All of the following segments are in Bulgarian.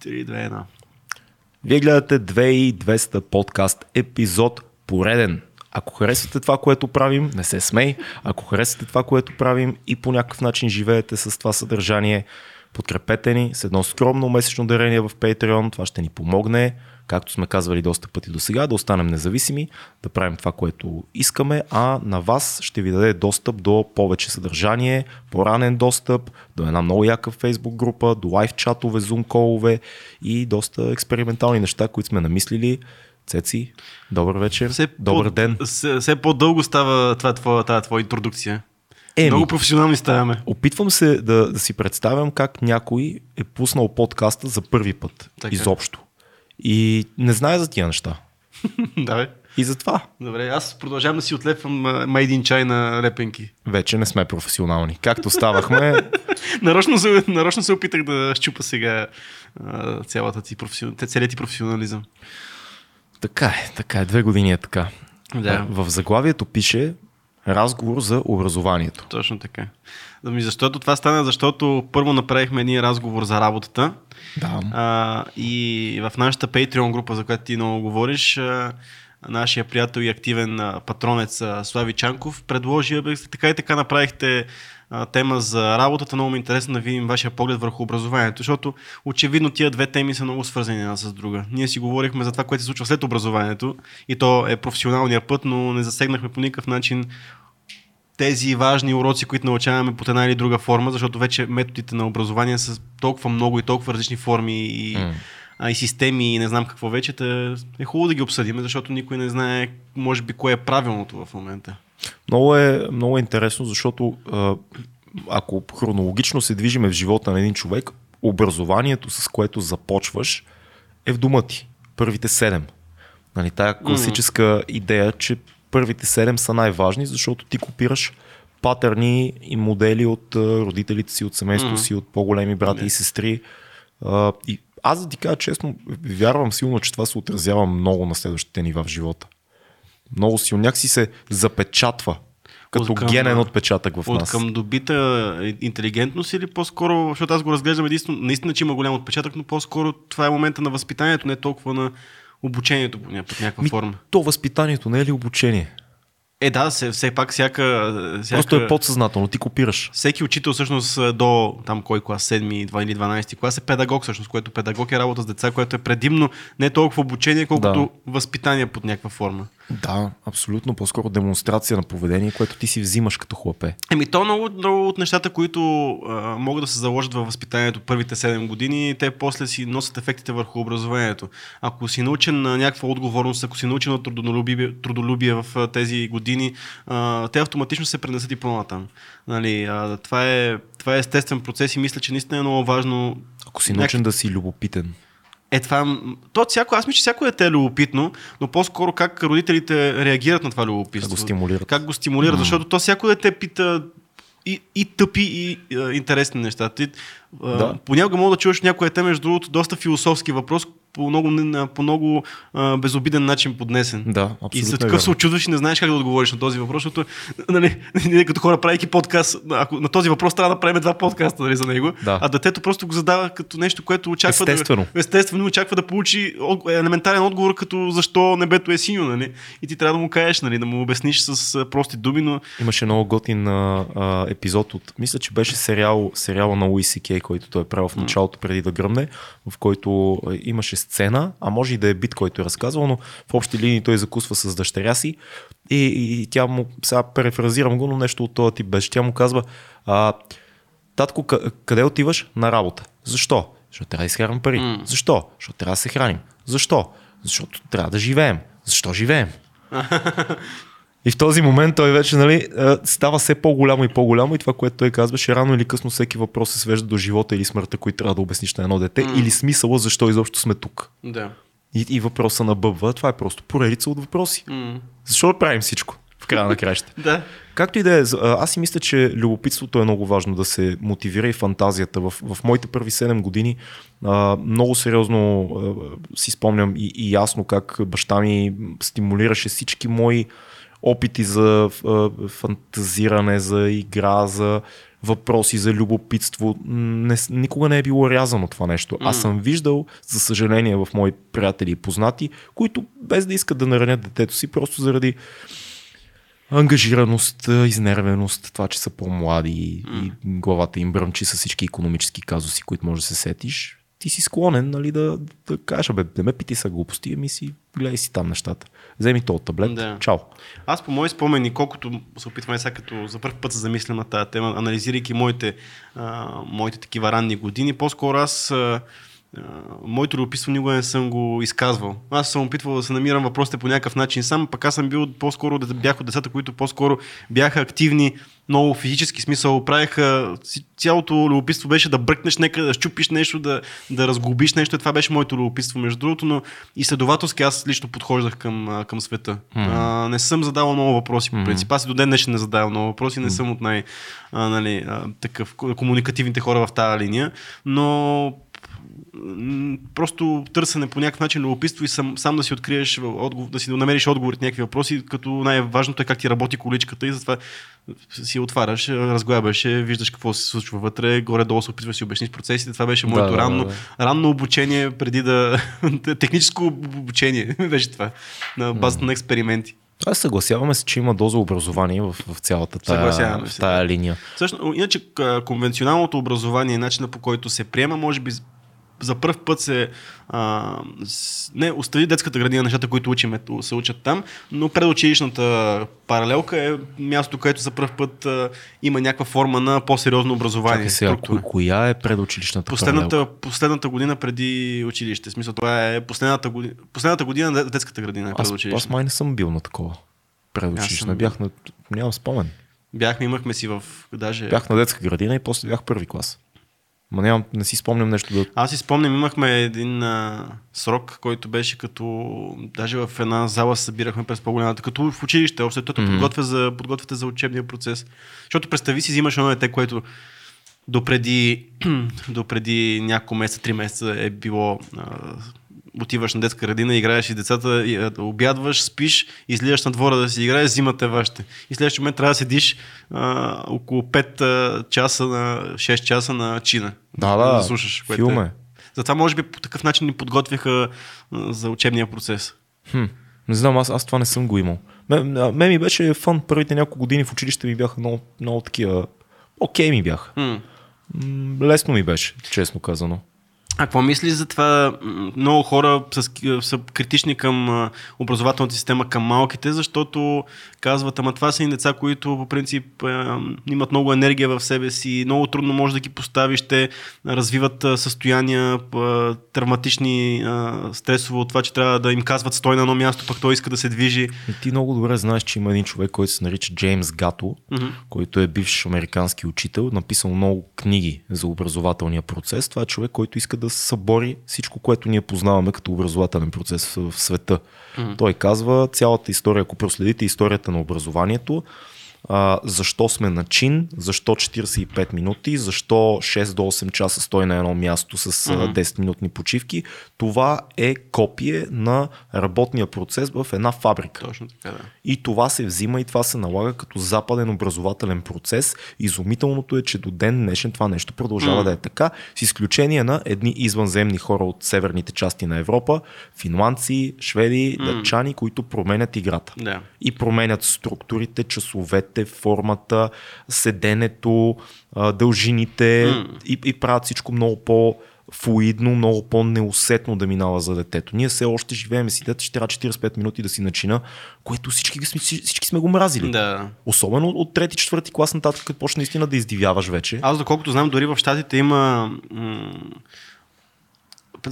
3, 2, 1. Вие гледате 2200 подкаст епизод пореден. Ако харесвате това, което правим, не се смей. Ако харесвате това, което правим и по някакъв начин живеете с това съдържание, подкрепете ни с едно скромно месечно дарение в Patreon. Това ще ни помогне, както сме казвали доста пъти до сега, да останем независими, да правим това, което искаме, а на вас ще ви даде достъп до повече съдържание, по-ранен достъп, до една много яка Facebook група, до лайв чатове, зум колове и доста експериментални неща, които сме намислили. Цеци, добър вечер, Все добър по, ден. Все, все по-дълго става това, твоя, тази твоя интродукция. Еми, Много професионални ставаме. Опитвам се да, да си представям как някой е пуснал подкаста за първи път. Така. Изобщо. И не знае за тия неща. да, бе. И затова Добре, аз продължавам да си отлепвам Made in China репенки. вече не сме професионални. Както ставахме, Нарочно се, нарочно се опитах да щупа сега цялата ти професион... целият ти професионализъм. така е, така е, две години е така. Да. В заглавието пише разговор за образованието. Точно така. Ами защото това стана, защото първо направихме един разговор за работата Да. а, и в нашата Patreon група, за която ти много говориш, а, нашия приятел и активен патронец Слави Чанков предложи, така и така направихте тема за работата. Много ми е интересно да видим вашия поглед върху образованието, защото очевидно тия две теми са много свързани една с друга. Ние си говорихме за това, което се случва след образованието и то е професионалния път, но не засегнахме по никакъв начин тези важни уроци, които научаваме под една или друга форма, защото вече методите на образование са толкова много и толкова различни форми и, М. а, и системи и не знам какво вече. Та е хубаво да ги обсъдим, защото никой не знае, може би, кое е правилното в момента. Много е, много е интересно, защото ако хронологично се движиме в живота на един човек, образованието, с което започваш, е в дома ти. Първите седем. Нали, тая класическа идея, че първите седем са най-важни, защото ти копираш патърни и модели от родителите си, от семейството Мгм. си, от по-големи брати и сестри. А, и аз да ти кажа честно, вярвам силно, че това се отразява много на следващите нива в живота. Много силно. Някакси се запечатва като От към, генен отпечатък в От нас. към добита интелигентност или по-скоро, защото аз го разглеждам единствено, наистина, че има голям отпечатък, но по-скоро това е момента на възпитанието, не толкова на обучението по някаква Ми, форма. То възпитанието не е ли обучение? Е, да, все, все пак всяка, всяка... Просто е подсъзнателно, ти копираш. Всеки учител всъщност до там кой клас, 7 2 или 12 клас е педагог всъщност, което педагог е работа с деца, което е предимно не толкова обучение, колкото възпитание под някаква форма. Да, абсолютно. По-скоро демонстрация на поведение, което ти си взимаш като хлапе. Еми, то много, много от нещата, които а, могат да се заложат във възпитанието първите 7 години, те после си носят ефектите върху образованието. Ако си научен на някаква отговорност, ако си научен на трудолюбие, трудолюбие в тези години, а, те автоматично се пренесат и по-натам. Нали, а, това, е, това е естествен процес и мисля, че наистина е много важно Ако си научен да си любопитен. е това, то всяко, аз мисля, че всяко дете е любопитно, но по-скоро как родителите реагират на това любопитство. Как го стимулират. Как го стимулират, М. защото то всяко дете пита и, и тъпи, и а, интересни неща. Ти, а, Да. Понякога мога да чуеш някое дете, между другото, доста философски въпрос, по много, по много а, безобиден начин поднесен. Да, И абсолютно. след е такъв се очудваш и не знаеш как да отговориш на този въпрос, защото нали, ние като хора правейки подкаст, ако на този въпрос трябва да правим два подкаста нали, за него, Да. а детето просто го задава като нещо, което очаква Естествено. да, естествено очаква да получи елементарен отговор, като защо небето е синьо, нали? И ти трябва да му кажеш, нали, да му обясниш с прости думи, но Имаше много готин а, а, епизод от, мисля, че беше сериал, сериала на Луис Кей, който той е правил в началото преди да гръмне, в който имаше сцена, а може и да е бит, който е разказвал, но в общи линии той закусва с дъщеря си и, и, и тя му, сега перефразирам го, но нещо от този тип беше. Тя му казва, а, татко, къ- къде отиваш? На работа. Защо? Защото трябва да изкарам пари. М. Защо? Защото трябва да се храним. Защо? Защото трябва да живеем. Защо живеем? И в този момент той вече нали, става все по-голямо и по-голямо и това, което той казваше, рано или късно всеки въпрос се свежда до живота или смъртта, които трябва да обясниш на едно дете, М. или смисъла защо изобщо сме тук. да. И, и въпроса на бъбва, това е просто поредица от въпроси. М. Защо да правим всичко? В края на краща. Да. Както и да е, аз си мисля, че любопитството е много важно да се мотивира и фантазията. В, в моите първи 7 години а, много сериозно а, си спомням и, и ясно как баща ми стимулираше всички мои опити за фантазиране, за игра, за въпроси за любопитство. Не, никога не е било рязано това нещо. Аз съм виждал, за съжаление, в мои приятели и познати, които без да искат да наранят детето си, просто заради ангажираност, изнервеност, това, че са по-млади mm. и главата им бръмчи с всички економически казуси, които може да се сетиш, ти си склонен нали, да, да кажеш, бе, не ме пити са глупости, ами си гледай си там нещата. Вземи този таблет, да. чао. Аз по мои спомени, колкото се опитваме сега като за първ път се замисля на тази тема, анализирайки моите, а, моите такива ранни години, по-скоро аз а, моето любопитство никога не съм го изказвал. Аз съм опитвал да се намирам въпросите по някакъв начин сам, пък аз съм бил по-скоро, бях от децата, които по-скоро бяха активни, много физически смисъл, правиха, цялото любопитство беше да бръкнеш нека, да щупиш нещо, да, да разглобиш нещо. Това беше моето любопитство, между другото, но изследователски аз лично подхождах към, към света. Mm. А, не съм задавал много въпроси, по принцип. Аз и до ден днешен не задавам много въпроси, не съм от най- а, нали, а, такъв комуникативните хора в тази линия, но просто търсене по някакъв начин любопитство и сам, сам да си откриеш, отговор, да си намериш отговорите на някакви въпроси, като най-важното е как ти работи количката и затова си отваряш, разглабяш, виждаш какво се случва вътре, горе-долу се опитваш да си обясниш процесите. Това беше моето да, ранно, да, да. ранно обучение преди да... техническо обучение беше това, на базата на експерименти. Аз съгласяваме се, че има доза образование в, в цялата тая, в тая линия. Също, иначе конвенционалното образование, начина по който се приема, може би за първ път се а, с, не остави детската градина, нещата, които учим, се учат там, но предучилищната паралелка е място, където за първ път а, има някаква форма на по-сериозно образование. Чакай сега, коя е предучилищната последната, паралелка? Последната година преди училище. В смисъл, това е последната година, последната година на детската градина е предучилищна. Аз, аз май не съм бил на такова. Предучилищна. Съм... Бях на... Нямам спомен. Бяхме, имахме си в... Даже... Бях на детска градина и после бях първи клас. Ма нямам, не си спомням нещо да... Аз си спомням, имахме един а, срок, който беше като... Даже в една зала се събирахме през по-голямата, като в училище, общо mm-hmm. подготвя за, подготвяте за учебния процес. Защото представи си, взимаш едно дете, което допреди, допреди няколко месеца, три месеца е било а, отиваш на детска градина, играеш и децата, и, обядваш, спиш, излизаш на двора да си играеш, зимата е вашите. И следващия момент трябва да седиш а, около 5 а, часа на 6 часа на чина. Да, да, да слушаш. Филм е. Затова може би по такъв начин ни подготвяха а, за учебния процес. Хм. Не знам, аз, аз това не съм го имал. Ме, ме ми беше фан. Първите няколко години в училище ми бяха много, много такива. Окей ми бяха. Хм. Лесно ми беше, честно казано. А какво мислиш за това? Много хора са, са критични към образователната система, към малките, защото казват, ама това са и деца, които по принцип е, имат много енергия в себе си, много трудно може да ги поставиш, те развиват състояния е, травматични, е, стресово от това, че трябва да им казват стой на едно място, пък той иска да се движи. И ти много добре знаеш, че има един човек, който се нарича Джеймс Гато, mm-hmm. който е бивш американски учител, написал много книги за образователния процес. Това е човек, който иска да събори всичко, което ние познаваме като образователен процес в света. Mm-hmm. Той казва цялата история, ако проследите историята на образованието, а, защо сме на чин, защо 45 минути, защо 6 до 8 часа стой на едно място с mm-hmm. 10 минутни почивки. Това е копие на работния процес в една фабрика. Точно така, да. И това се взима и това се налага като западен образователен процес. Изумителното е, че до ден днешен това нещо продължава mm-hmm. да е така, с изключение на едни извънземни хора от северните части на Европа, финландци, шведи, mm-hmm. дъчани, които променят играта. Yeah. И променят структурите, часовете, цветовете, формата, седенето, дължините mm. и, и правят всичко много по- флуидно, много по-неусетно да минава за детето. Ние все още живеем си дете, ще трябва 45 минути да си начина, което всички, всички сме го мразили. Да. Особено от трети, четвърти клас нататък, като почне наистина да издивяваш вече. Аз, доколкото знам, дори в щатите има м-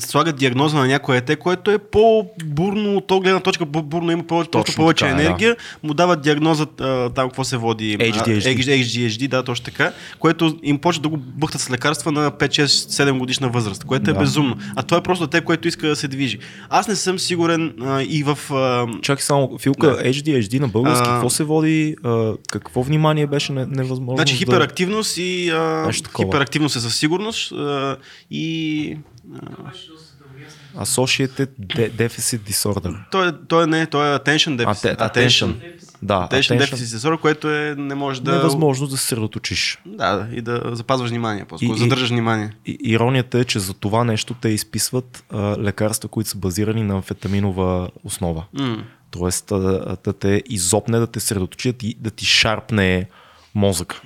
слагат диагноза на някое дете, което е по-бурно, от гледна точка бурно има повече, точно повече така, енергия, да. му дават диагноза там какво се води. HDHD. HDHD, да, точно така, което им почва да го бъхтат с лекарства на 5-6-7 годишна възраст, което е да. безумно. А това е просто дете, което иска да се движи. Аз не съм сигурен а, и в... А... Чакай само, Филка, да. HDHD на български, а... какво се води, а, какво внимание беше невъзможно? Значи хиперактивност и а, хиперактивност е със сигурност а, и Associated Deficit Disorder. Той, той не, той е attention deficit. Attention. attention. Да, Attention attention- Deficit Disorder, което е не може да... Невъзможно да се съсредоточиш. Да, и да запазваш внимание, по-скоро, задържаш внимание. И, иронията е, че за това нещо те изписват а, лекарства, които са базирани на амфетаминова основа. М. Тоест а, а, да те изопне, да те средоточи, и да ти шарпне мозъка.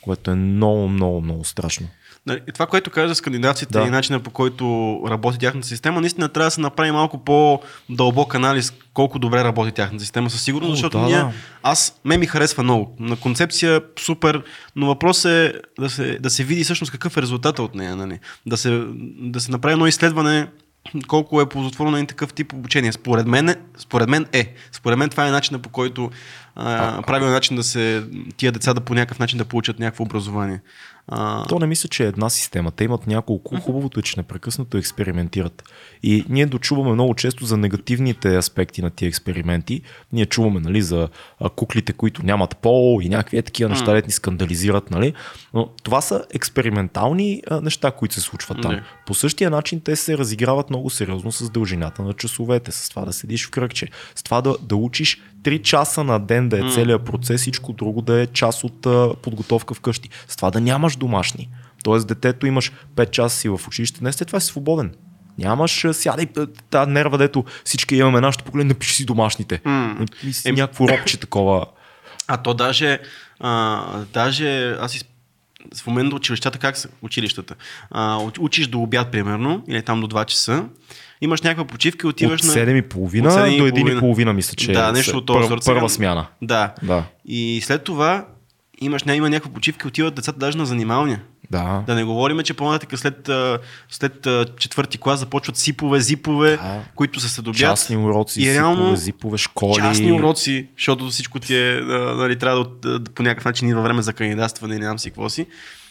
Което е много, много, много страшно. Нали, това, което каза за скандинавците Да. и начина по който работи тяхната система, наистина трябва да се направи малко по-дълбок анализ колко добре работи тяхната система със сигурност, защото да, ние, да. аз, ме ми харесва много. На концепция супер, но въпрос е да се, да се види всъщност какъв е резултата от нея. Нали? Да, се, да се направи едно изследване колко е ползотворно на такъв тип обучение. Според мен, е- според мен е. Според мен това е начинът по който а, правилен начин да се тия деца да по някакъв начин да получат някакво образование. А, То не мисля, че е една система. Те имат няколко. Хубавото е, че непрекъснато експериментират. И ние дочуваме много често за негативните аспекти на тия експерименти. Ние чуваме нали, за куклите, които нямат пол и някакви е такива неща, дето ни скандализират. Нали? Но това са експериментални а, неща, които се случват там. Да. По същия начин те се разиграват много сериозно с дължината на часовете, с това да седиш в кръгче, с това да, да учиш 3 часа на ден да е целият процес, всичко друго да е част от а, подготовка вкъщи. С това да нямаш домашни. Тоест детето имаш 5 часа си в училище, днес след това си свободен. Нямаш, сядай тази нерва, дето всички имаме нашето поколение, напиши си домашните. Ем- някакво робче такова. А то даже, а, даже аз. В момента училищата, как са училищата? А, уч- учиш до обяд, примерно, или там до 2 часа, имаш някаква почивка и отиваш От на... 7.30 От седем и до половина. 1.30 мисля, че Да, е нещо от този пър- сорт. първа смяна. Да. Да. И след това имаш, ня- има някаква почивка и отиват децата даже на занималния. Да. Да не говорим, че по-нататък след, след четвърти клас започват сипове, зипове, Да. които се следобят. Частни уроци, и реално, зипове, зипове, школи. частни уроци, защото всичко ти е, нали, трябва да, да, по някакъв начин идва време за кандидатстване и не знам си какво си.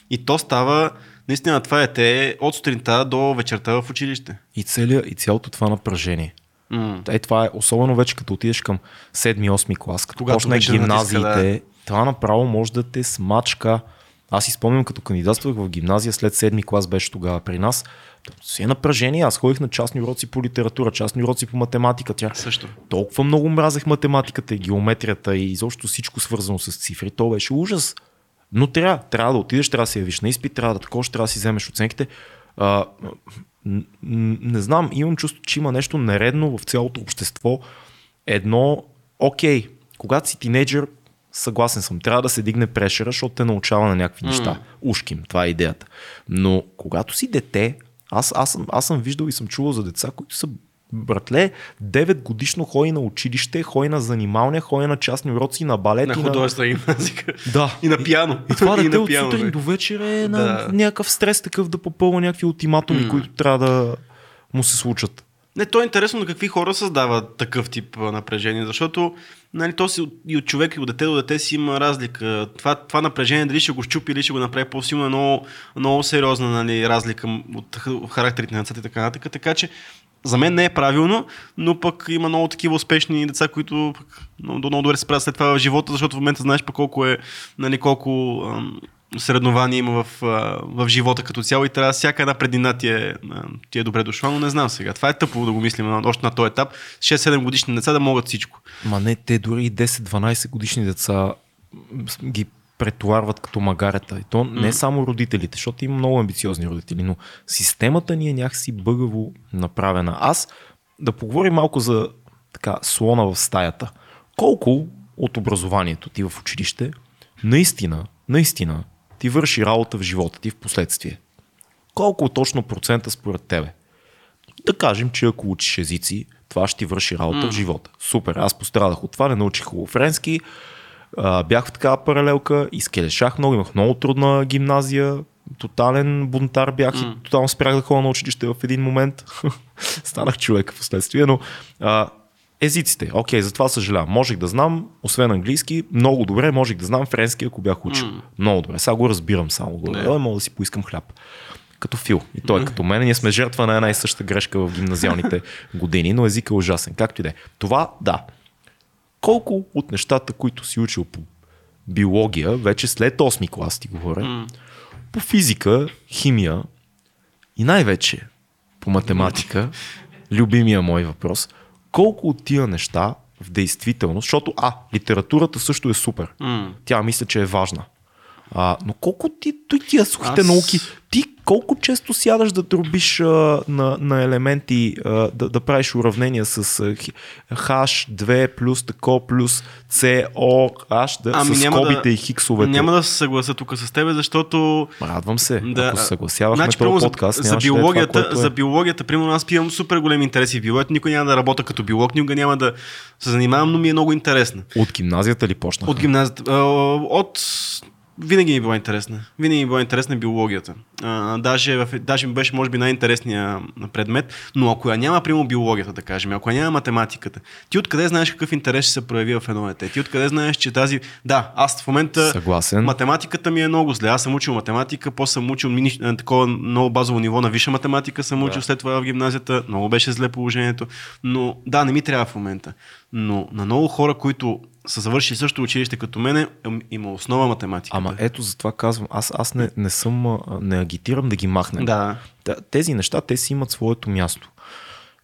И то става, наистина това е те от сутринта до вечерта в училище. И, целия, и цялото това напрежение. М. Е, това е особено вече като отидеш към 7-8 клас, като Когато почне гимназиите, натиска, това направо може да те смачка. Аз си спомням като кандидатствах в гимназия след 7 клас беше тогава при нас. Си е напрежение. Аз ходих на частни уроци по литература, частни уроци по математика. Тя Също. толкова много мразех математиката и геометрията и изобщо всичко свързано с цифри. То беше ужас. Но трябва, трябва да отидеш, трябва да се явиш на изпит, трябва да такова, трябва да си вземеш оценките. А, не знам, имам чувство, че има нещо нередно в цялото общество. Едно, окей, когато си тинейджър, съгласен съм, трябва да се дигне прешера, защото те научава на някакви неща. Ушким, това е идеята. Но когато си дете, аз, аз, съм, аз съм виждал и съм чувал за деца, които са братле, 9 годишно ходи на училище, ходи на занималния, ходи на частни уроци, на балет. На художествена гимназика. Да. И на пиано. И това дете на от сутрин бе. до вечер е на Да. някакъв стрес такъв да попълва някакви ултиматуми, които трябва да му се случат. Не, то е интересно на какви хора създава такъв тип напрежение, защото нали, то си и от човек и от дете до дете си има разлика. Това, това напрежение дали ще го щупи или ще го направи по-силно е много, много сериозна нали, разлика от характерите на децата и така нататък. Така че за мен не е правилно, но пък има много такива успешни деца, които пък много, много добре се справят след това в живота, защото в момента знаеш пък колко е, нали, колко ам, съревнования има в, в живота като цяло и трябва всяка една предина ти е, ти е добре дошла, но не знам сега. Това е тъпо да го мислим още на този етап. 6-7 годишни деца да могат всичко. Ма не, те дори и 10-12 годишни деца ги претоварват като магарета. И то не само родителите, защото има много амбициозни родители, но системата ни е някакси бъгаво направена. Аз да поговорим малко за така слона в стаята. Колко от образованието ти в училище наистина, наистина ти върши работа в живота ти в последствие? Колко точно процента според тебе? Да кажем, че ако учиш езици, това ще ти върши работа в живота. Супер, аз пострадах от това, не научих хубаво френски, а, бях в такава паралелка, изкелешах много, имах много трудна гимназия, тотален бунтар бях и тотално спрях да ходя на училище в един момент. Станах човек в последствие, но а, езиците, окей, за това съжалявам. Можех да знам, освен английски, много добре, можех да знам френски, ако бях учил. Много добре, сега го разбирам само. Го. Yeah. Мога да си поискам хляб. Като Фил. И той е като мен. Ние сме жертва на една и съща грешка в гимназиалните години, но език е ужасен. Както и да е. Това, да. Колко от нещата, които си учил по биология, вече след 8 клас ти говоря, по физика, химия и най-вече по математика, любимия мой въпрос, колко от тия неща в действителност, защото А, литературата също е супер. М. Тя мисля, че е важна. А, но колко ти, той тия сухите Аз- науки, ти колко често сядаш да дробиш а, на, на елементи, а, да, да правиш уравнения с а, хи- H2 плюс тако плюс CO, H, да, Ами с скобите да- и хиксовете. Няма да се съглася тук с тебе, защото Радвам се. Да, Ако се съгласявахме значи, този подкаст, за, за да е биологията, това, е. за биологията, примерно аз имам супер големи интереси в биологията, никой няма да работя като биолог, никога няма да се занимавам, но ми е много интересна. От гимназията ли почнах? От гимназията. От винаги ми е била интересна. Винаги ми е била интересна биологията. А, даже, в, даже ми беше, може би, най-интересният предмет. Но ако я няма, примерно, биологията, да кажем, ако я няма математиката, ти откъде знаеш какъв интерес ще се прояви в едно дете? Ти откъде знаеш, че тази... Да, аз в момента... Съгласен. Математиката ми е много зле. Аз съм учил математика, после съм учил мини, а, такова много базово ниво на висша математика, съм учил Да. след това в гимназията. Много беше зле положението. Но да, не ми трябва в момента. Но на много хора, които са завършили също училище като мене, им- има основа математика. Ама ето за това казвам, аз, аз не, не съм, не агитирам да ги махнем. Да. Тези неща, те си имат своето място.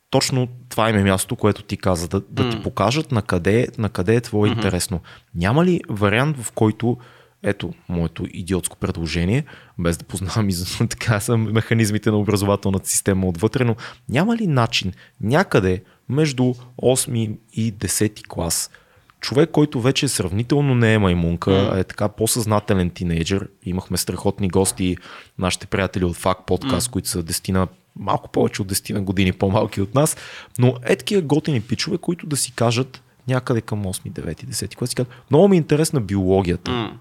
Точно това им е място, което ти каза, да, да ти покажат на къде, на къде е твое интересно. Няма ли вариант, в който ето моето идиотско предложение, без да познавам и така са механизмите на образователната система отвътре, но няма ли начин някъде между 8 и 10 клас човек, който вече сравнително не е маймунка, а е така по-съзнателен тинейджър. Имахме страхотни гости, нашите приятели от ФАК подкаст, които са 10 на малко повече от 10 на години по-малки от нас, но е такива готини пичове, които да си кажат някъде към 8, 9, 10 клас, си кажат, много ми е интересна биологията. М,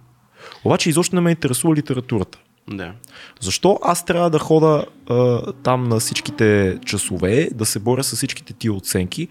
Обаче изобщо не ме интересува литературата. да. Защо аз трябва да хода а, там на всичките часове, да се боря с всичките тия оценки,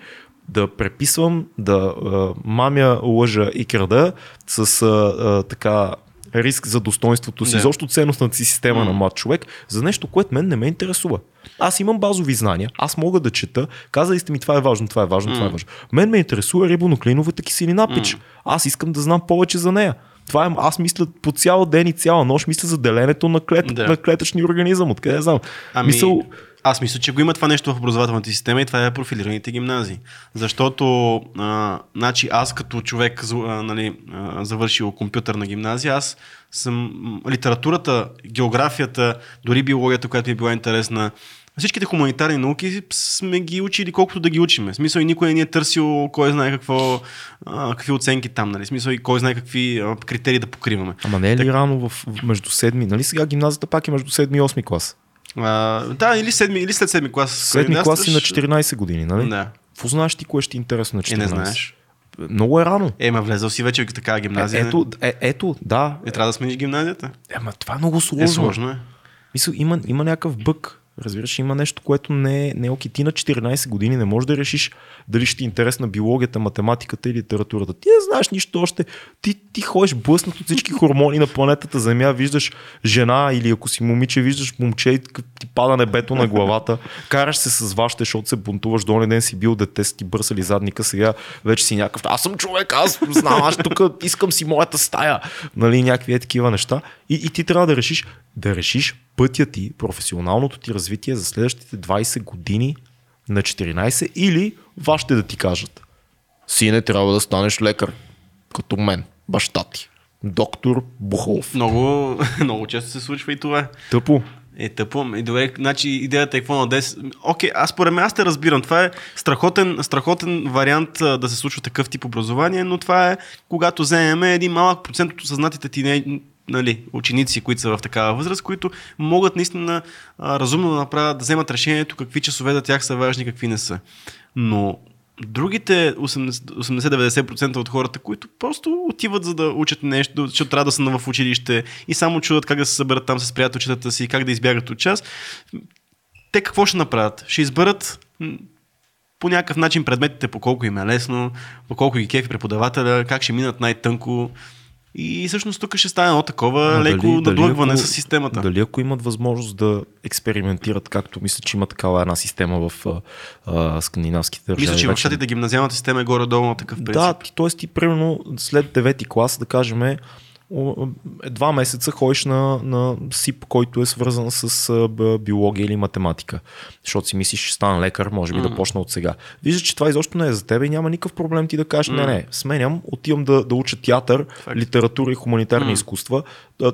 да преписвам, да а, мамя, лъжа и крада с а, а, така риск за достоинството си, изобщо ценностната си система М. на млад човек, за нещо, което мен не ме интересува. Аз имам базови знания, аз мога да чета, казали сте ми това е важно, това е важно, това е важно. Мен ме интересува рибоноклиновата киселина, пич. Аз искам да знам повече за нея. Това е, аз мисля по цял ден и цяла нощ, мисля за деленето на, клет, Да. на клетъчни организъм. Откъде знам? Ами, Мисъл, аз мисля, че го има това нещо в образователната система и това е профилираните гимназии. Защото, а, значи, аз като човек, а, нали, а, завършил компютърна гимназия, аз съм литературата, географията, дори биологията, която ми е била интересна, всичките хуманитарни науки сме ги учили колкото да ги учиме. В смисъл и никой не ни е търсил кой знае какво, а, какви оценки там, нали? В смисъл и кой знае какви а, критерии да покриваме. Ама не е ли рано в, в между седми? Нали сега гимназията пак е между седми и осми клас? А, да, или, седми, или след седми клас. Седми клас си на 14 години, нали? Да. Какво знаеш ти, кое ще ти е интересно на 14? Е, не знаеш. Много е рано. Е, ма влезъл си вече в такава Е, гимназия. ето, е, ето, да. Не трябва да смениш гимназията. Ема това е много сложно. Е, сложно е. Мисъл, има, има някакъв бък. Разбираш, има нещо, което не е, не е окей. Ти на 14 години не можеш да решиш дали ще ти е интересна биологията, математиката или литературата. Ти не знаеш нищо още. Ти, ти ходиш блъснат от всички хормони на планетата Земя, виждаш жена или ако си момиче, виждаш момче и ти пада небето на главата. Караш се с вашите, защото се бунтуваш. До ден си бил дете, си ти бърсали задника, сега вече си някакъв. Аз съм човек, аз знам, аз тук искам си моята стая. Нали, някакви е такива неща. И, и ти трябва да решиш, да решиш пътя ти, професионалното ти развитие за следващите 20 години на 14 или вашите да ти кажат. Сине, трябва да станеш лекар, като мен, баща ти. Доктор Бухолов. Много, много често се случва и това. Тъпо. Е, тъпо. И добре, значи идеята е какво на 10. Окей, аз според мен аз те разбирам. Това е страхотен, страхотен вариант а, да се случва такъв тип образование, но това е когато вземем един малък процент от осъзнатите ти нали, ученици, които са в такава възраст, които могат наистина а, разумно да направят, да вземат решението какви часове за тях са важни, какви не са. Но другите 80 80-90% от хората, които просто отиват за да учат нещо, защото трябва да са в училище и само чудат как да се съберат там с приятелчетата си, как да избягат от час, те какво ще направят? Ще изберат по някакъв начин предметите, по колко им е лесно, по колко ги кефи преподавателя, как ще минат най-тънко. И всъщност тук ще стане едно такова Ама леко дали- дали надлъгване ако- с системата. Дали ако имат възможност да експериментират, както мисля, че има такава една система в а, а, скандинавските държави. Мисля, че в щатите гимназиалната система е горе-долу на такъв принцип. Да, т.е. ти примерно след 9 клас, да кажем, два месеца ходиш на, на СИП, който е свързан с биология или математика. Защото си мислиш, ще стана лекар, може би mm. да почна от сега. Виждаш, че това изобщо не е за теб и няма никакъв проблем ти да кажеш, mm. не, не, сменям, отивам да, да уча театър, Факт. литература и хуманитарни mm. изкуства.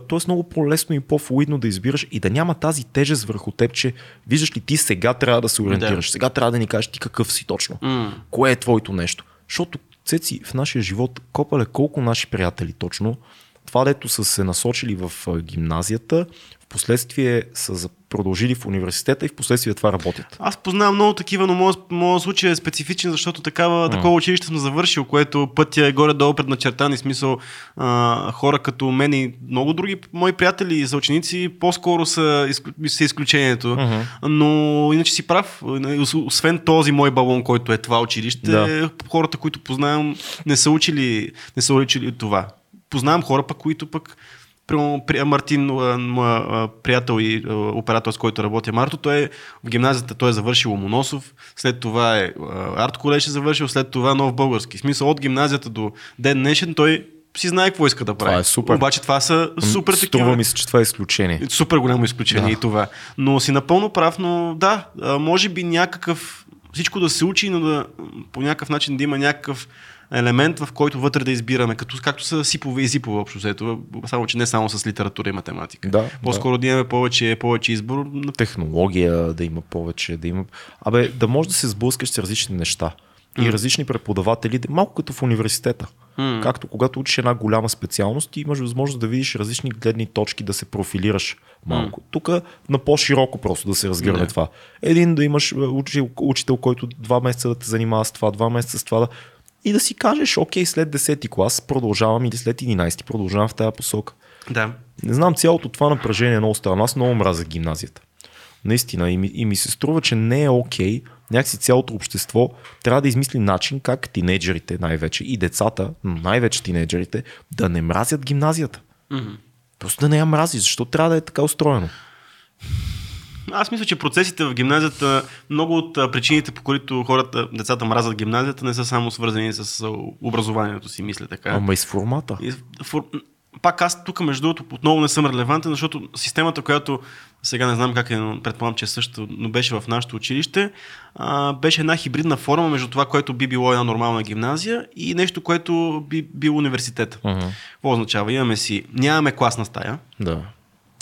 Тоест много по-лесно и по-флуидно да избираш и да няма тази тежест върху теб, че виждаш ли ти сега трябва да се ориентираш, yeah. сега трябва да ни кажеш ти какъв си точно. Mm. Кое е твоето нещо? Защото Цеци, в нашия живот, копале колко наши приятели точно, това дето са се насочили в гимназията, в последствие са продължили в университета и в последствие това работят. Аз познавам много такива, но моят, моят случай е специфичен, защото такава, mm. такова училище съм завършил, което пътя е горе-долу предначертан и смисъл а, хора като мен и много други мои приятели и съученици по-скоро са, са изключението. Mm-hmm. Но иначе си прав, освен този мой балон, който е това училище, да. хората, които познавам, не са учили, не са учили това. Познавам хора, пък, които пък Примерно Мартин, моя приятел и оператор, с който работя Марто, той е в гимназията, той е завършил Ломоносов, след това е арт колеж е завършил, след това нов български. В смисъл от гимназията до ден днешен той си знае какво иска да прави. Това е супер. Обаче това са супер такива. Струва ми се, че това е изключение. Супер голямо изключение да. и това. Но си напълно прав, но да, може би някакъв всичко да се учи, но да по някакъв начин да има някакъв елемент, в който вътре да избираме, като, както са сипове и зипове общо взето, само че не само с литература и математика. Да, По-скоро да. да имаме повече, повече избор. Технология да има повече, да има... Абе, да може да се сблъскаш с различни неща. И mm. различни преподаватели, малко като в университета. Mm. Както когато учиш една голяма специалност, ти имаш възможност да видиш различни гледни точки, да се профилираш малко. Mm. Тук на по-широко просто да се разгърне yeah. това. Един да имаш учител, учител, който два месеца да те занимава с това, два месеца с това, да и да си кажеш, окей, след 10-ти клас продължавам или след 11-ти продължавам в тази посока. Да. Не знам, цялото това напрежение е много странно. Аз много мразя гимназията. Наистина. И ми, и ми се струва, че не е окей. Някакси цялото общество трябва да измисли начин как тинейджерите най-вече и децата, но най-вече тинейджерите, да не мразят гимназията. Mm-hmm. Просто да не я мрази. Защо трябва да е така устроено? Аз мисля, че процесите в гимназията, много от причините, по които хората, децата мразят гимназията, не са само свързани с образованието си, мисля така. Ама и с формата. И, фор... Пак аз тук, между другото, отново не съм релевантен, защото системата, която сега не знам как е, но предполагам, че е също, но беше в нашето училище, а, беше една хибридна форма между това, което би било една нормална гимназия и нещо, което би било университет. Uh-huh. Какво означава? Имаме си, нямаме класна стая. Да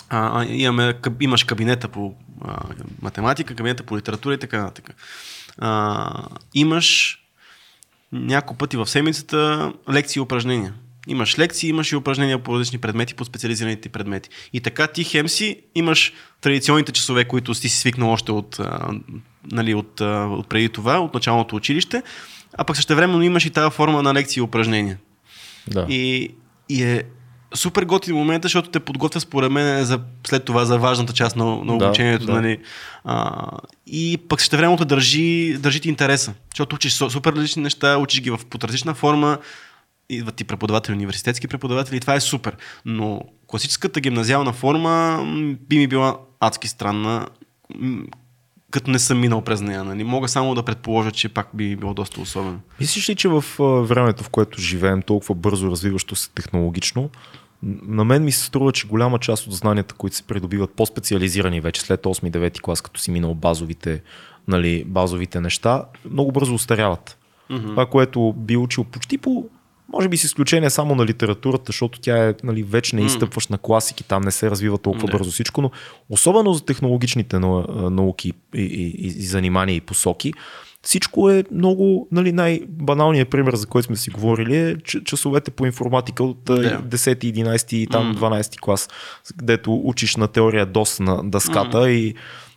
а, имаме, имаш кабинета по а, математика, кабинета по литература и така нататък. А, имаш няколко пъти в седмицата лекции и упражнения. Имаш лекции, имаш и упражнения по различни предмети, по специализираните предмети. И така ти хем си имаш традиционните часове, които си свикнал още от, а, нали, от, а, от преди това, от началното училище, а пък също времено имаш и тази форма на лекции и упражнения. Да. И, и е супер готин момент, защото те подготвя според мен за, след това за важната част на, на обучението. Да, да. Нали? А, и пък ще времето държи, държи ти интереса, защото учиш супер различни неща, учиш ги в под различна форма, идват ти преподаватели, университетски преподаватели и това е супер. Но класическата гимназиална форма би ми била адски странна, като не съм минал през нея. Нали? Мога само да предположа, че пак би било доста особено. Мислиш ли, че в времето, в което живеем, толкова бързо развиващо се технологично, на мен ми се струва, че голяма част от знанията, които се придобиват по-специализирани вече след 8-9 клас, като си минал базовите, нали, базовите неща, много бързо устаряват. Mm-hmm. Това, което би учил почти по може би с изключение само на литературата, защото тя е нали, вече не изстъпваш mm. на класики, там не се развива толкова не. бързо всичко, но особено за технологичните науки и, и, и, и занимания и посоки, всичко е много, нали, най-баналният пример, за който сме си говорили е часовете по информатика от yeah. 10, 11 и там mm. 12 клас, където учиш на теория DOS на дъската mm. и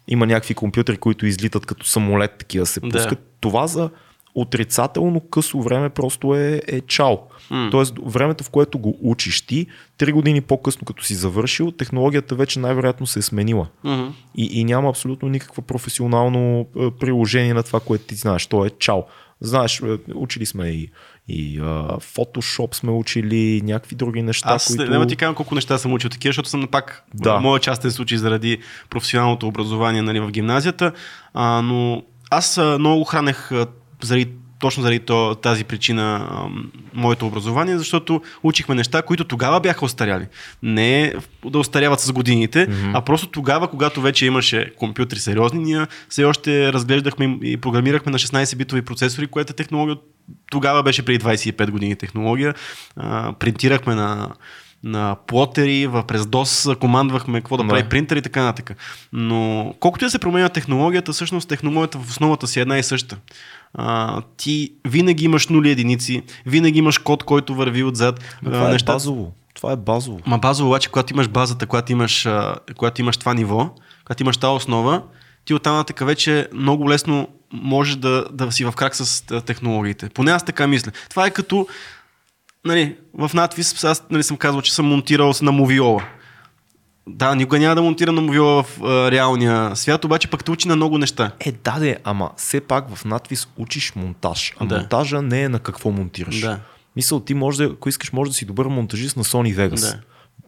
има някакви компютри, които излитат като самолет, такива се пускат. Yeah. Това за отрицателно късо време просто е, е чао. Mm. Тоест, времето, в което го учиш ти, три години по-късно, като си завършил, технологията вече най-вероятно се е сменила. Mm-hmm. И, и няма абсолютно никакво професионално е, приложение на това, което ти знаеш. То е чао. Знаеш, е, учили сме и, и uh, Photoshop сме учили, някакви други неща. Аз които... няма ти кажа колко неща съм учил такива, защото съм пак да. моя частен случай заради професионалното образование нали, в гимназията, а, но аз много хранех заради точно заради то, тази причина а, моето образование, защото учихме неща, които тогава бяха остаряли. Не да остаряват с годините, mm-hmm. а просто тогава, когато вече имаше компютри сериозни, ние все още разглеждахме и програмирахме на 16-битови процесори, което е технология тогава беше преди 25 години технология. А, принтирахме на на плотери, в през DOS командвахме какво да, да. прави принтер и така нататък. Но колкото и да се променя технологията, всъщност технологията в основата си е една и съща. А, ти винаги имаш нули единици, винаги имаш код, който върви отзад. Това е неща... базово. Това е базово. Ма базово обаче, когато имаш базата, когато имаш, когато имаш това ниво, когато имаш тази основа, ти оттам нататък вече много лесно можеш да, да си в крак с технологиите. Поне аз така мисля. Това е като нали, в надвис аз нали, съм казал, че съм монтирал на мовиола. Да, никога няма да монтира на мовиола в а, реалния свят, обаче пък те учи на много неща. Е, да, де, ама все пак в надвис учиш монтаж, а да. монтажа не е на какво монтираш. Да. Мисъл, ти може да, ако искаш, може да си добър монтажист на Sony Vegas. Да.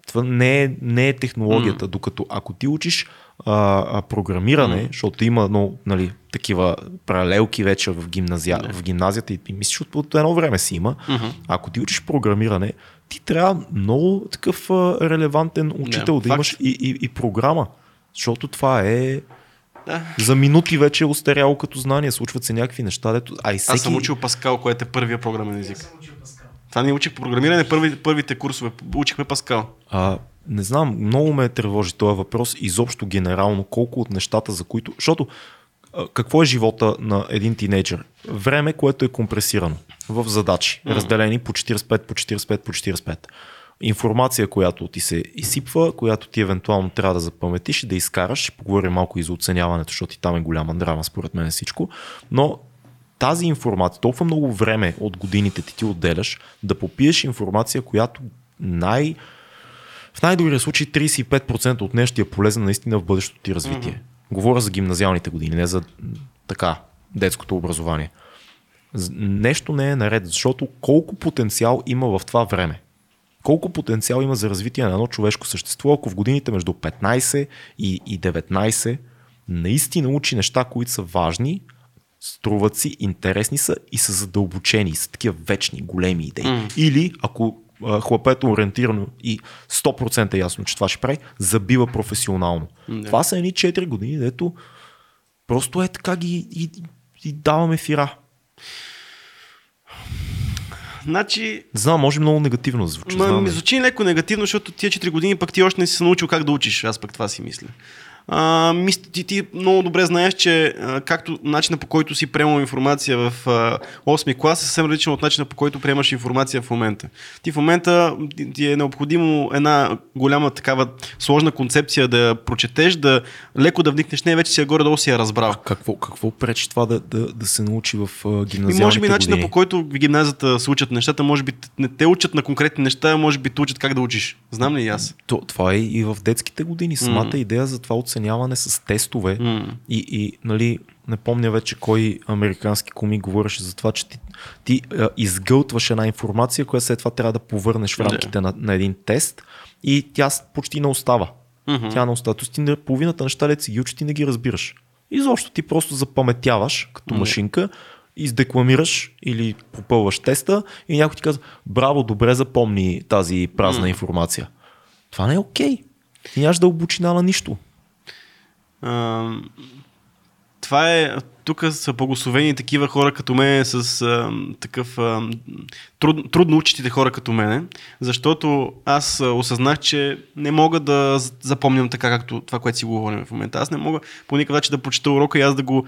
Това не е, не е технологията, mm. докато ако ти учиш а, а, програмиране, mm. защото има но, нали, такива паралелки вече в, гимназия, yeah. в гимназията и, и мислиш от, от едно време си има. Mm-hmm. Ако ти учиш програмиране, ти трябва много такъв а, релевантен учител yeah, да факт. имаш и, и, и програма. Защото това е да. За минути вече е устаряло като знание, случват се някакви неща. Дето... А и всеки... Аз съм учил Паскал, което е първия програмен език. Това не учих програмиране, първи, първите курсове. Учихме Паскал. А, не знам, много ме тревожи този въпрос, изобщо генерално, колко от нещата, за които... Защото какво е живота на един тинейджър? Време, което е компресирано в задачи, mm-hmm. разделени по 45, по 45, по 45. Информация, която ти се изсипва, която ти евентуално трябва да запаметиш и да изкараш. Ще поговорим малко и за оценяването, защото и там е голяма драма, според мен е всичко. Но тази информация, толкова много време от годините ти ти отделяш да попиеш информация, която най- в най-добрия случай 35% от нея ще е полезна наистина в бъдещото ти развитие. Mm-hmm. Говоря за гимназиалните години, не за така детското образование. Нещо не е наред, защото колко потенциал има в това време. Колко потенциал има за развитие на едно човешко същество, ако в годините между 15 и, и 19 наистина учи неща, които са важни, струват си, интересни са и са задълбочени, са такива вечни, големи идеи. Mm. Или ако хлапето ориентирано и 100% е ясно, че това ще прави, забива професионално. Yeah. Това са едни 4 години, дето просто е така ги и, и даваме фира. Значи... Знам, може много негативно звучи. Ма, ми звучи леко негативно, защото тия 4 години пък ти още не си се научил как да учиш. Аз пък това си мисля. А, мис, ти, ти много добре знаеш, че а, както начина по който си приемал информация в а, 8 клас е съвсем различен от начина по който приемаш информация в момента. Ти в момента ти е необходимо една голяма такава сложна концепция да прочетеш, да леко да вникнеш, не вече си я горе-долу си я разбрал. А какво, какво пречи това да, да, да се научи в гимназиалните И може би начина по който в гимназията се учат нещата, може би не те учат на конкретни неща, може би те учат как да учиш. Знам ли и аз? То, това е и в детските години. Самата mm. идея за това от оценяване с тестове mm. и, и нали, не помня вече кой американски комик говореше за това, че ти, ти а, изгълтваш една информация, която след това трябва да повърнеш в рамките yeah. на, на един тест и тя почти не остава. Mm-hmm. Тя не остава. Тоест ти половината неща, лет си ги учи, ти не ги разбираш. Изобщо ти просто запаметяваш като mm-hmm. машинка, издекламираш или попълваш теста и някой ти казва, браво, добре запомни тази празна mm. информация. Това не е окей. Okay. Ти нямаш да обучина на нищо това е, тук са благословени такива хора като мен с а, такъв а, труд, трудно учитите хора като мене, защото аз а, осъзнах, че не мога да запомням така, както това, което си говорим в момента. Аз не мога по никакъв начин да прочета урока и аз да го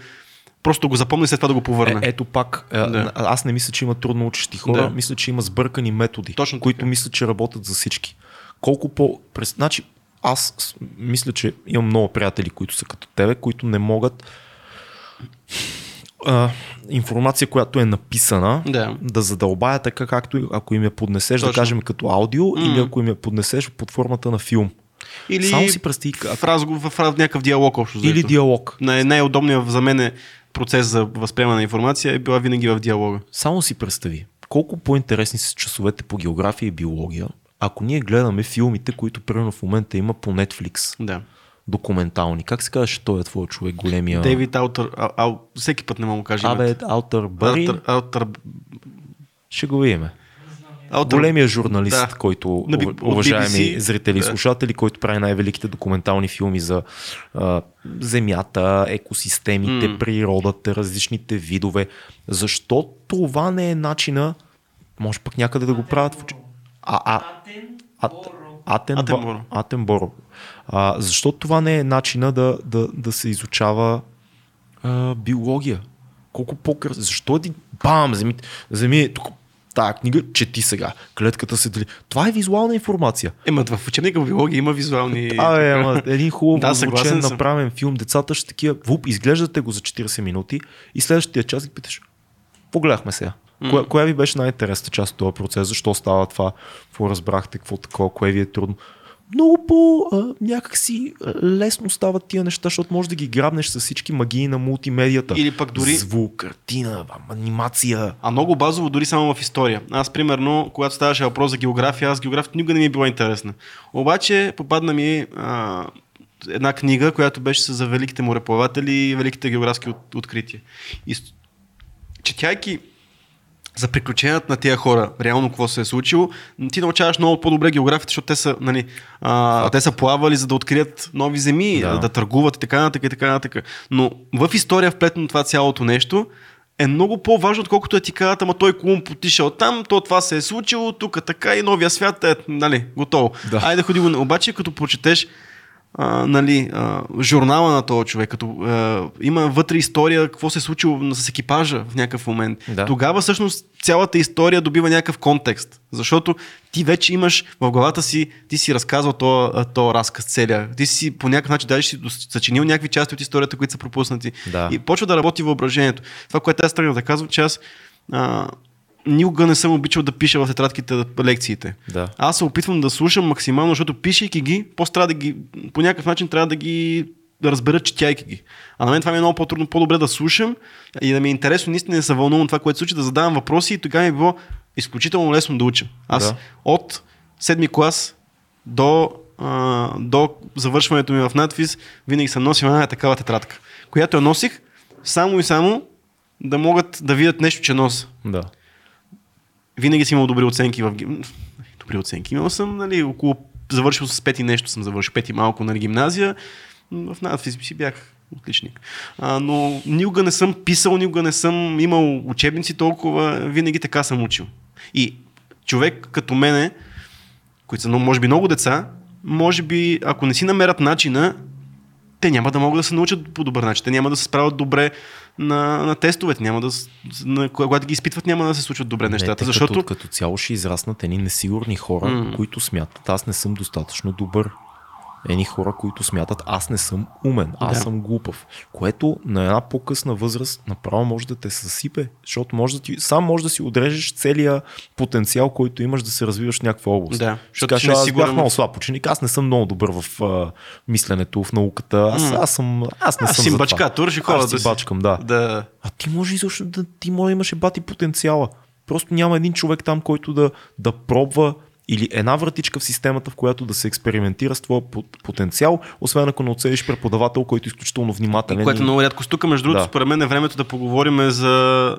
просто го запомня и след това да го повърна. Е, ето пак, да. аз не мисля, че има трудно учещи хора, да. мисля, че има сбъркани методи, Точно които така. мисля, че работят за всички. Колко по... Значи, аз мисля, че имам много приятели, които са като тебе, които не могат а, информация, която е написана, да, да задълбая така, както ако им я поднесеш, Точно. да кажем като аудио, mm. или ако им я поднесеш под формата на филм. Или Само си представи, в, разговор, в, в някакъв диалог общо. Или заето. диалог. Най- най-удобният за мен е процес за възприемане на информация е била винаги в диалога. Само си представи, колко по-интересни са часовете по география и биология, ако ние гледаме филмите, които примерно в момента има по Netflix. Да. документални. Как се казваше той е твой човек, големия... Дейвид Аутър, а, а, всеки път не мога да кажа Абе. Аутър Бъри, Аутър, Аутър, ще го видим. Аутър, Големия журналист, Да. който, Би- уважаеми BBC, зрители и да. слушатели, който прави най-великите документални филми за а, земята, екосистемите, М. природата, различните видове. Защо това не е начина, може пък някъде да го правят в... А, а, Ат, Атенборо. Атенборо. Атенборо. А, защо това не е начина да, да, да се изучава а, биология? Колко по Защо ти бам, вземи, вземи тук тая книга, чети сега. Клетката се дели. Това е визуална информация. Ема в учебника в биология има визуални... А, е, ама един хубаво Да, звучен, съм. направен филм. Децата ще такива, вуп, изглеждате го за 40 минути и следващия час ги питаш, погледахме сега. Коя, коя ви беше най-интересната част от този процес? Защо става това? Какво разбрахте? Какво такова? Кое ви е трудно? Много по а, някакси лесно стават тия неща, защото можеш да ги грабнеш с всички магии на мултимедията. Или пък дори- Звук, картина, анимация. А много базово, дори само в история. Аз, примерно, когато ставаше въпрос за география, аз географията никога не ми е била интересна. Обаче попадна ми а, една книга, която беше за великите мореплаватели и великите географски от, открития. И четяйки за приключенията на тия хора, реално какво се е случило, ти научаваш много по-добре географията, защото те са, нали, а, те са плавали за да открият нови земи, Да. да, търгуват и така нататък и така нататък. Но в история вплетено това цялото нещо е много по-важно, отколкото да ти кажат, ама той Колумб отишъл там, то това се е случило, тук така и новия свят е, нали, готово. Да. Айде ходи го. Обаче, като прочетеш а, нали, а, журнала на този човек, като а, има вътре история, какво се е случило с екипажа в някакъв момент. Да. Тогава всъщност цялата история добива някакъв контекст. Защото ти вече имаш в главата си, ти си разказвал този то разказ целия. Ти си по някакъв начин даже си съчинил някакви части от историята, които са пропуснати. Да. И почва да работи въображението. Това, което аз тръгнах да казвам, че аз а, никога не съм обичал да пиша в тетрадките лекциите. Да. Аз се опитвам да слушам максимално, защото пишейки ги, после трябва да ги, по някакъв начин трябва да ги да разбера, четяйки ги. А на мен това ми е много по-трудно, по-добре да слушам и да ми е интересно, наистина да се вълнувам това, което се случи, да задавам въпроси и тогава ми е било изключително лесно да уча. Аз Да. от седми клас до, а, до завършването ми в надфиз винаги съм носил една такава тетрадка, която я носих само и само да могат да видят нещо, че нося Да. Винаги си имал добри оценки в. Добри оценки. Имал съм, нали, около... Завършил с пети нещо съм завършил, пети малко на гимназия. М, В надфиз си бях отличник. А, но никога не съм писал, никога не съм имал учебници толкова, винаги така съм учил. И човек като мене, които са, може би много деца, може би, ако не си намерят начина, те няма да могат да се научат по добър начин. Те няма да се справят добре на, на тестовете. Няма да, на, когато ги изпитват, няма да се случват добре нещата. Не, те защото като, като цяло ще израснат едни несигурни хора, М. които смятат, аз не съм достатъчно добър. Едни хора, които смятат, аз не съм умен, аз Да. съм глупав. Което на една по-късна възраст направо може да те съсипе, защото може да ти, сам може да си отрежеш целия потенциал, който имаш да се развиваш в някаква област. Да, защото кажеш, аз несигурен бях много слаб ученик, аз не съм много добър в а, мисленето, в науката, аз, аз съм, аз не Аз съм си за това. ходя Аз да си- бачкам, да. да, А ти може изобщо да ти може да имаш бати потенциала. Просто няма един човек там, който да, да пробва или една вратичка в системата, в която да се експериментира с твоя пот- потенциал, освен ако не отседиш преподавател, който е изключително внимателен. което е много рядко с тук. Между другото, Да. според мен е времето да поговорим за,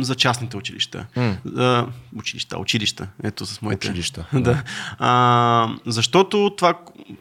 за частните училища. За училища, училища. Ето с моите. Училища, да. А, защото това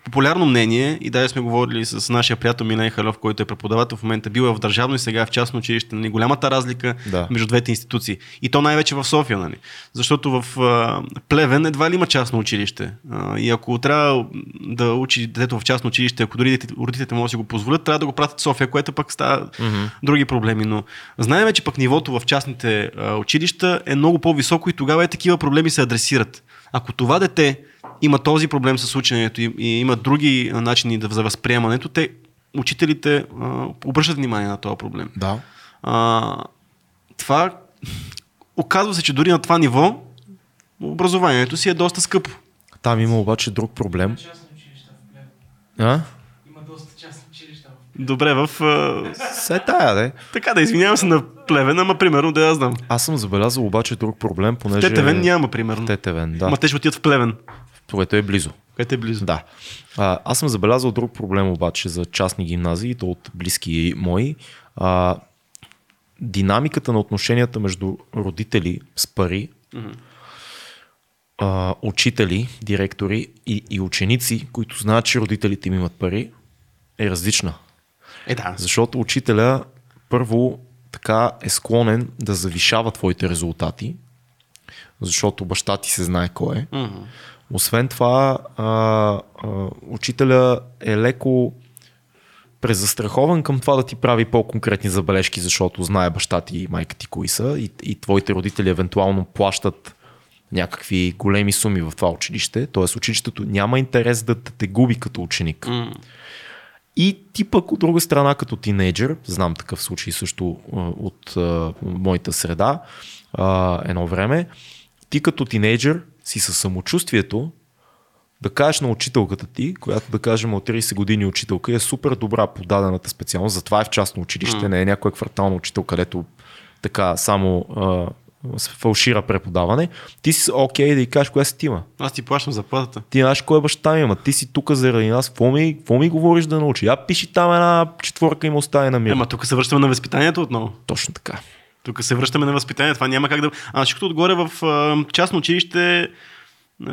популярно мнение, и да сме говорили с нашия приятел Минай Халев, който е преподавател в момента, бил е в държавно и сега е в частно училище. Нали, голямата разлика Да. между двете институции. И то най-вече в София. Нали. Защото в а, Плевен едва ли има частно училище. А, и ако трябва да учи детето в частно училище, ако дори родителите- могат да си го позволят, трябва да го пратят в София, което пък става Мгм. други проблеми. Но знаем, че пък нивото в частните а, училища е много по-високо и тогава е такива проблеми се адресират. Ако това дете има този проблем с ученето и, и има други начини да, за възприемането, те, учителите, а, обръщат внимание на този проблем. Да. А, това оказва се, че дори на това ниво образованието си е доста скъпо. Там има обаче друг проблем. А? Има доста частни училища в Плевен. Добре, в... Се тая, де. така да извинявам се на Плевен, ама примерно да я знам. Аз съм забелязал обаче друг проблем, понеже... Тетевен няма, примерно. Тетевен, да. Ма те ще отидат в Плевен. което е близо. Което е близо. Да. А, аз съм забелязал друг проблем обаче за частни гимназии, то от близки мои. А, динамиката на отношенията между родители с пари, а, учители, директори и, и ученици, които знаят, че родителите им имат пари, е различна. Е, да. Защото учителя първо така е склонен да завишава твоите резултати, защото баща ти се знае кой е. Мгм. Освен това, а, а, учителя е леко презастрахован към това да ти прави по-конкретни забележки, защото знае баща ти и майка ти кои са и, и твоите родители евентуално плащат някакви големи суми в това училище. Тоест училището няма интерес да те губи като ученик. М. И ти пък от друга страна като тинейджър, знам такъв случай също от а, моята среда а, едно време, ти като тинейджър си със самочувствието да кажеш на учителката ти, която да кажем от 30 години учителка е супер добра по дадената специалност, затова е в частно училище, не е някоя квартална учител, където така само а, фалшира преподаване, ти си окей да й кажеш коя си ти има. Аз ти плащам заплатата. Ти знаеш кой е баща ми, ама ти си тук заради нас. Какво ми, какво ми говориш да научи? Я пиши там една четворка и му остави на мир. Ема тук се връщаме на възпитанието отново. Точно така. Тук се връщаме на възпитание. Това няма как да. А всичкото отгоре в частно училище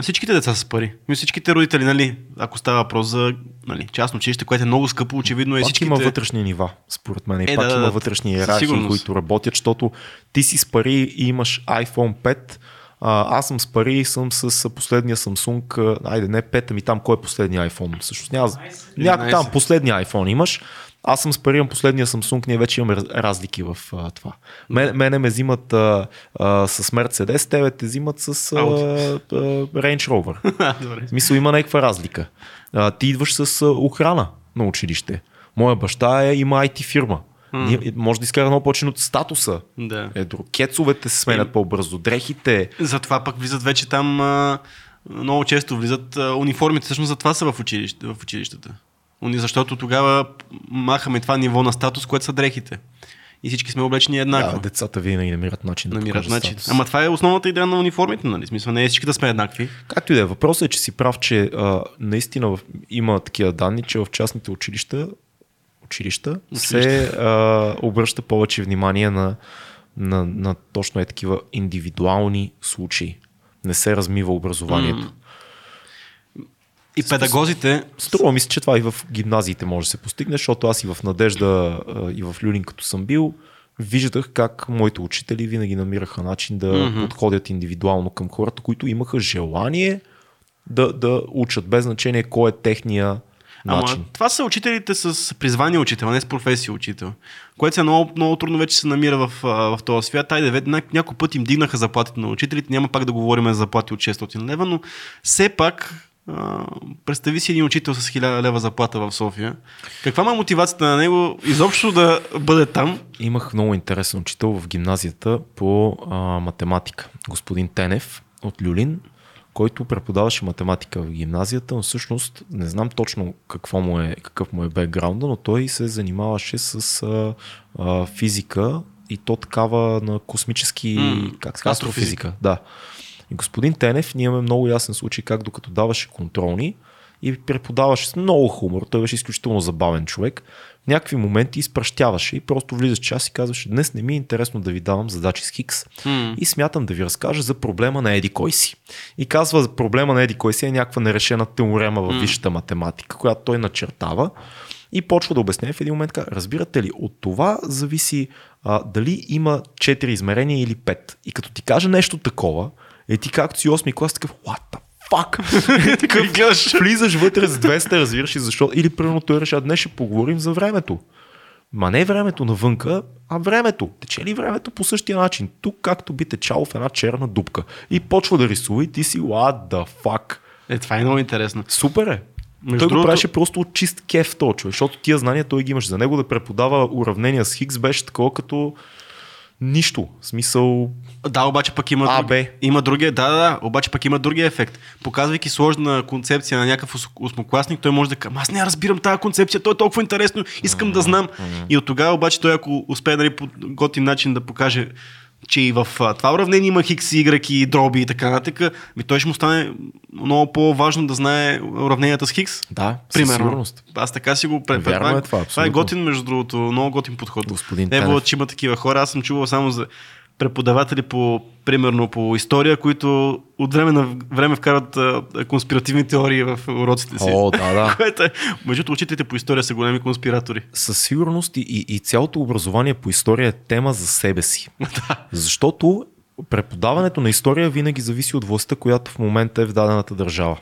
всичките деца с пари. Мисля, Всичките родители, нали, ако става въпрос за нали, частно училище, което е много скъпо, очевидно е Пак всичките. има вътрешни нива, според мен. И Е, пак да, има да, вътрешни иерархии, които работят, защото ти си с пари и имаш iPhone 5, а, аз съм с пари и съм с последния Samsung, айде не 5, ами там кой е последния iPhone? Всъщност няма. 11. там последния iPhone имаш. Аз съм с пари, имам последния Samsung, ние вече имаме раз- разлики в а, това. Мен, мене ме взимат а, а, с Mercedes, тебе те взимат с а, а, Range Rover. Смисъл има някаква разлика. А, ти идваш с а, охрана на училище. Моя баща е, има IT фирма. Ние, може да изкара много повече от статуса. Да. Е. Кецовете се сменят Им- по-бързо, дрехите. Затова пък влизат вече там. А, много често влизат а, униформите. Всъщност затова са в, училище, в училищата. Защото тогава махаме това ниво на статус, което са дрехите. И всички сме облечени еднакво. Да, децата винаги намират начин да намират начин. статус. Ама това е основната идея на униформите, нали? Смисъл, не е всички да сме еднакви. Както и да е, въпросът е, че си прав, че а, наистина в, има такива данни, че в частните училища, училища се а, обръща повече внимание на, на, на точно е такива индивидуални случаи. Не се размива образованието. М. И педагозите. Струва ми се, че това и в гимназиите може да се постигне, защото аз и в Надежда, и в Люлин, като съм бил, виждах как моите учители винаги намираха начин да Мгм. подходят индивидуално към хората, които имаха желание да, да учат, без значение кой е техния начин. Ама, това са учителите с призвание учител, а не с професия учител. Което се много, много трудно вече се намира в, в този свят. Айде, ве- ня- някой път им дигнаха заплатите на учителите. Няма пак да говорим за заплати от 600 лева, но все пак а, представи си един учител с 1000 лева заплата в София. Каква ма е мотивацията на него изобщо да бъде там? Имах много интересен учител в гимназията по а, математика. Господин Тенев от Люлин, който преподаваше математика в гимназията, но всъщност не знам точно какво му е, какъв му е бекграунда, но той се занимаваше с а, а, физика и то такава на космически, М, как астрофизика. астрофизика. Да. И господин Тенев, ние имаме много ясен случай как докато даваше контролни и преподаваше с много хумор, той беше изключително забавен човек, в някакви моменти изпращяваше и просто влиза в час и казваше, днес не ми е интересно да ви давам задачи с Хикс М. и смятам да ви разкажа за проблема на Еди кой си. И казва, проблема на Еди кой си е някаква нерешена теорема в висшата математика, която той начертава и почва да обяснява в един момент. Казва, разбирате ли, от това зависи а, дали има 4 измерения или 5. И като ти каже нещо такова, е ти както си 8 клас, такъв, what the fuck? такъв, гледаш. влизаш вътре с 200, разбираш и защо. Или примерно той решава, днес ще поговорим за времето. Ма не времето навънка, а времето. Тече ли времето по същия начин? Тук както би течало в една черна дупка. И почва да рисува и ти си, what the fuck? Е, това е много интересно. Супер е. Между той другото- го правеше просто от чист кеф този човек, защото тия знания той ги имаш. За него да преподава уравнения с Хикс беше такова като нищо. В смисъл, Да, обаче пък има, А, друг... Б. има другия, да, да, да, обаче пък има другия ефект. Показвайки сложна концепция на някакъв ос- осмокласник, той може да каже, аз не разбирам тази концепция, то е толкова интересно, искам да знам. И от тогава обаче той, ако успее нали, по готин начин да покаже че и в това уравнение има хикс, y и дроби и така нататък, ми той ще му стане много по-важно да знае уравненията с хикс. Да, със Примерно. сигурност. Аз така си го пред. Вярно е това, това е готин, между другото, много готин подход. Господин Не е че има такива хора. Аз съм чувал само за преподаватели по, примерно по история, които от време на време вкарат а, конспиративни теории в уроците си. О, да, да. Което е, между учителите по история са големи конспиратори. със сигурност и, и, и цялото образование по история е тема за себе си. Защото преподаването на история винаги зависи от властта, която в момента е в дадената държава.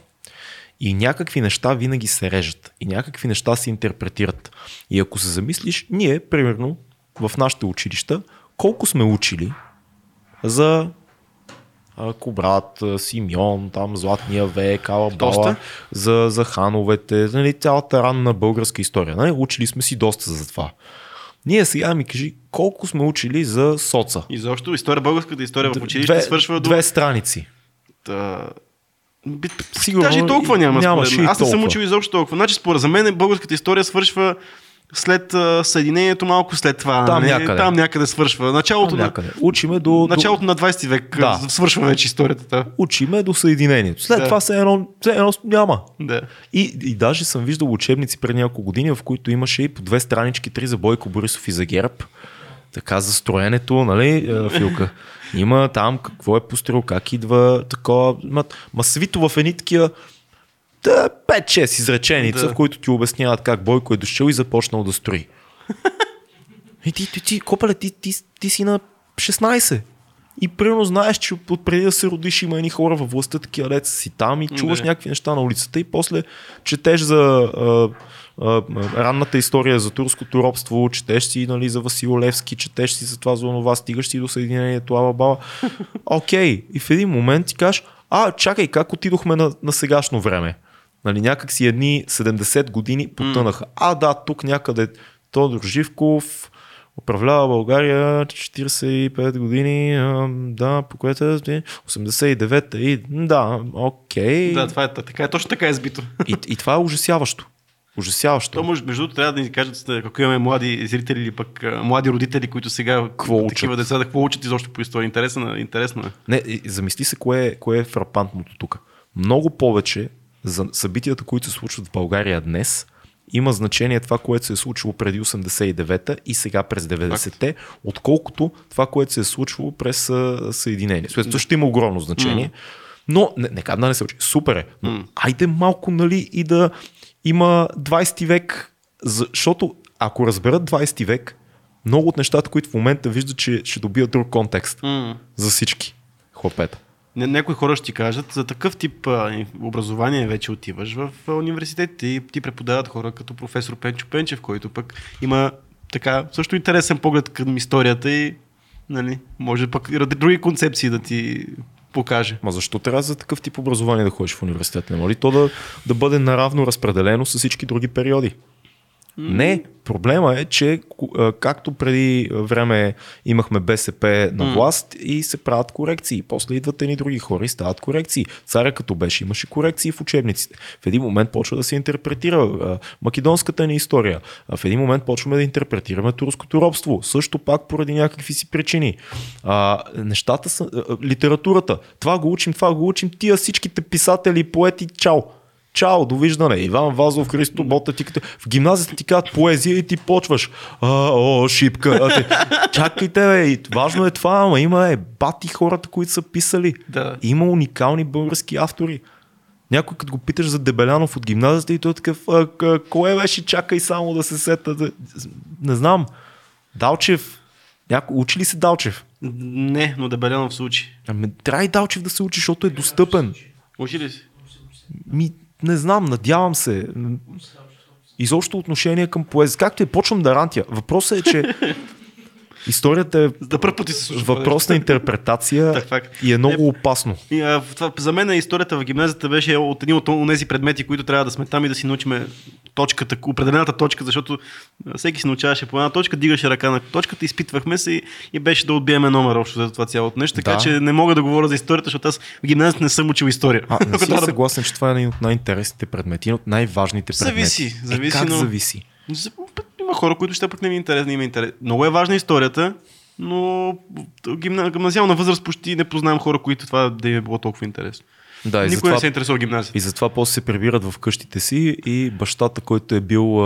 И някакви неща винаги се режат. И някакви неща се интерпретират. И ако се замислиш, ние, примерно, в нашите училища, колко сме учили за Кобрат, Симеон, там Златния век, Доста. за, за хановете, нали, цялата ранна българска история. Нали? Учили сме си доста за това. Ние сега ми кажи, колко сме учили за соца? И защо история, българската история в училище две, свършва до... две страници. Та... Би- Сигурно Даже и толкова няма. нямаше според Аз не съм учил изобщо толкова. Значи, според за мен българската история свършва след а, съединението, малко след това. Там нали? някъде. Там някъде свършва. Началото, Там на, някъде. Учиме до, началото на 20 век Да. свършва вече историята. Да. учиме до съединението. След Да. това все едно, все едно няма. да. И, и даже съм виждал учебници преди няколко години, в които имаше и по две странички, три за Бойко Борисов и за ГЕРБ. Така за строенето, нали, е, Филка? Има там какво е построил, как идва такова. Ма, ма свито в едни такива да, 5-6 изреченица, Да. в които ти обясняват как Бойко е дошъл и започнал да строи. И ти, ти, ти, копале, ти, ти, ти си на 16. И примерно знаеш, че от преди да се родиш има едни хора във властта, такива деца си там и чуваш Да. някакви неща на улицата и после четеш за а, а, ранната история за турското робство, четеш си нали, за Васил Левски, четеш си за това за онова, стигаш си до Съединението, ала баба. Окей, и в един момент ти кажеш, а, чакай, как отидохме на, на сегашно време? Нали, някак си едни 70 години потънаха. А, да, тук някъде Тодор Живков управлява България 45 години, а, да, по което е 89-та и да, окей. да, това е така. Е, точно така е сбито. И, и това е ужасяващо. Ужасяващо. То между другото, трябва да ни кажат, ако имаме млади зрители или пък млади родители, които сега Какво такива учат? деца, да какво учат изобщо по история. Интересно, е, интересно е. Не, замисли се кое кое е фрапантното тук. Много повече за събитията, които се случват в България днес, има значение това, което се е случило преди 89-та и сега през 90-те, отколкото това, което се е случвало през Съединение. Също ще има огромно значение. Но, не, нека да не се учи. Супер е. Но, айде малко, нали, и да има 20 век, защото ако разберат 20 век, много от нещата, които в момента виждат, че ще добият друг контекст за всички хлопета. Някои хора ще ти кажат, за такъв тип образование вече отиваш в а, университетите и ти преподават хора като професор Пенчо Пенчев, който пък има така също интересен поглед към историята и нали, може пък и други концепции да ти покаже. Ма защо трябва за такъв тип образование да ходиш в университет? Не може ли то да, да бъде наравно разпределено с всички други периоди? Не, проблема е, че както преди време имахме БСП на власт и се правят корекции. После идват едни други хора и стават корекции. Царя като беше, имаше корекции в учебниците. В един момент почва да се интерпретира македонската ни история. В един момент почваме да интерпретираме турското робство. Също пак поради някакви си причини. А, нещата са... литературата. Това го учим, това го учим. Тия всичките писатели, поети, чао. Чао, довиждане. Иван Вазов, Христо Бота, ти като... В гимназията ти казват поезия и ти почваш. А, о, шипка. А, те... Чакайте, бе. Важно е това, ама има е бати хората, които са писали. Да. Има уникални български автори. Някой като го питаш за Дебелянов от гимназията и той е такъв, кое беше, чакай само да се сета. Да... Не знам. Далчев. Някой, учи ли се Далчев? Не, но Дебелянов се учи. Ами, трябва и Далчев да се учи, защото е достъпен. Учи ли си? Ми, не знам, надявам се. Изобщо отношение към поезия. Както е, почвам да рантя. Въпросът е, че историята е първ път се случва. въпрос на интерпретация Так, и е много опасно. И, а, в това, за мен историята в гимназията беше от един от тези предмети, които трябва да сме там и да си научиме точката, определената точка, защото всеки си научаваше по една точка, дигаше ръка на точката, изпитвахме се и, и беше да отбиеме номер общо за това цялото нещо. Така Да. че не мога да говоря за историята, защото аз в гимназията не съм учил история. А, не си да- съгласен, че това е един от най-интересните предмети, един от най-важните предмети. Зависи, зависи, е, как но- зависи? Има хора, които ще пък не ми е интересно, не им е интерес. Много е важна историята, но гимна, гимназиална възраст почти не познавам хора, които това да им е било толкова интересно. Да, и Никой затова, не се интересува от гимназията. и затова после се прибират в къщите си и бащата, който е бил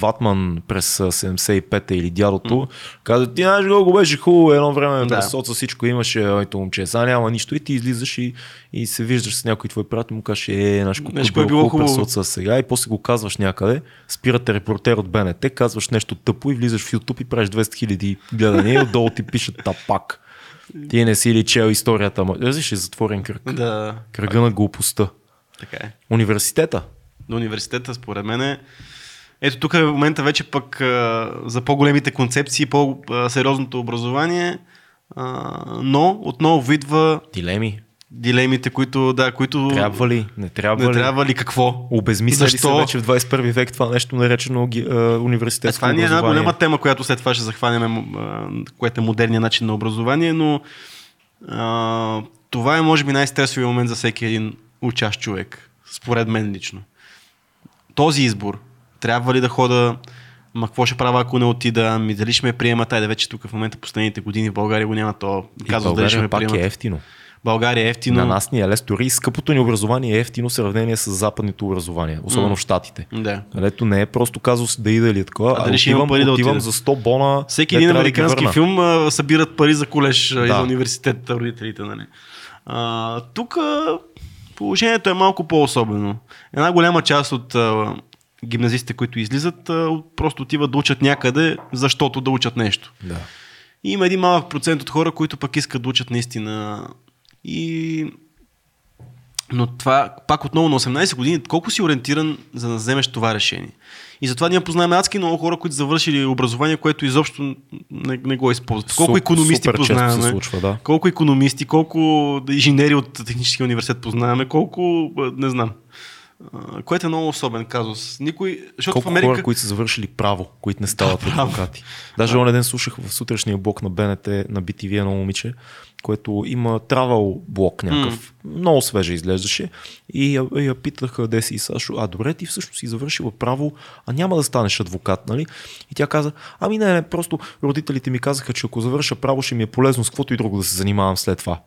ватман през а, 75-та или дядото, каза, ти знаеш колко беше хубаво едно време Да. соца всичко имаше, моето момче, сега няма нищо и ти излизаш и, и се виждаш с някой твой приятел и му кажеш, е, колко Знаеш, е било хубаво соца сега и после го казваш някъде, спирате репортер от БНТ, казваш нещо тъпо и влизаш в YouTube и правиш 200 хиляди гледания и отдолу ти пишат тапак. Ти не си ли чел историята, ма Разбираш, е затворен кръг. Да, Кръга на глупостта. така е. Университета. на университета, според мен е. Ето тук е момента вече пък за по-големите концепции, по-сериозното образование, но отново видва Дилеми. дилемите, които, да, които Трябва ли? Не трябва не ли? трябва ли какво. Обезмисля ли се вече в 21 век това нещо наречено Е, университетско това ни е една голяма тема, която след това ще захванем, което е модерния начин на образование, но а, това е може би най-стресовия момент за всеки един учащ човек, според мен лично. Този избор, трябва ли да хода, ма какво ще правя ако не отида, ми дали ще ме приемат, айде вече тук в момента последните години в България го няма то. И Казват дали ще ме пак приемат. е ефтино. България е ефтино. На нас ни е лесно. Дори скъпото ни образование е ефтино в сравнение с западното образование, особено в Штатите. Да. Където не е просто казус да ида или е такова, А а, дали ще отивам, пари да отивам за 100 бона. Всеки един да американски върна. филм а, събират пари за колеж да. и Да. за университет родителите. Нали? А, тук положението е малко по-особено. Една голяма част от а, гимназистите, които излизат, просто отиват да учат някъде, защото да учат нещо. Да. И има един малък процент от хора, които пък искат да учат наистина. И... Но това, пак отново на 18 години, колко си ориентиран за да вземеш това решение? И затова ние познаваме адски много хора, които завършили образование, което изобщо не, не го използват. Колко економисти супер познаваме? се случва, да. Колко економисти, колко инженери от техническия университет познаваме, колко, не знам. Което е много особен казус. Никой, защото Колко в Америка... хора, които са завършили право, които не стават Да, адвокати. Даже онен ден слушах в сутрешния блок на БНТ на BTV едно момиче, което има травал блок някакъв. Много свеже изглеждаше. И я, я питах къде си Сашо, а добре ти всъщност си завършила право, а няма да станеш адвокат, нали? И тя каза, ами не, не, просто родителите ми казаха, че ако завърша право ще ми е полезно с каквото и друго да се занимавам след това.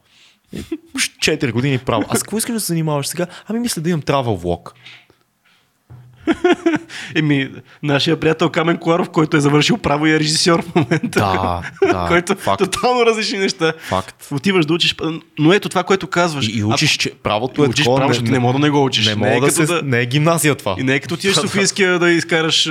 Уж Четири години право. А с какво искаш да се занимаваш сега? Ами мисля да имам травал влог. Еми, нашия приятел Камен Коларов, който е завършил право и е режисьор в момента. Да, да, който факт. тотално различни неща. Факт. Отиваш да учиш, но ето това, което казваш. И, и учиш, че правото е учиш такова, право, защото не мога да не го учиш. Не, Не е да се, да- не е гимназия това. И не е като отидеш в Софийския да изкараш...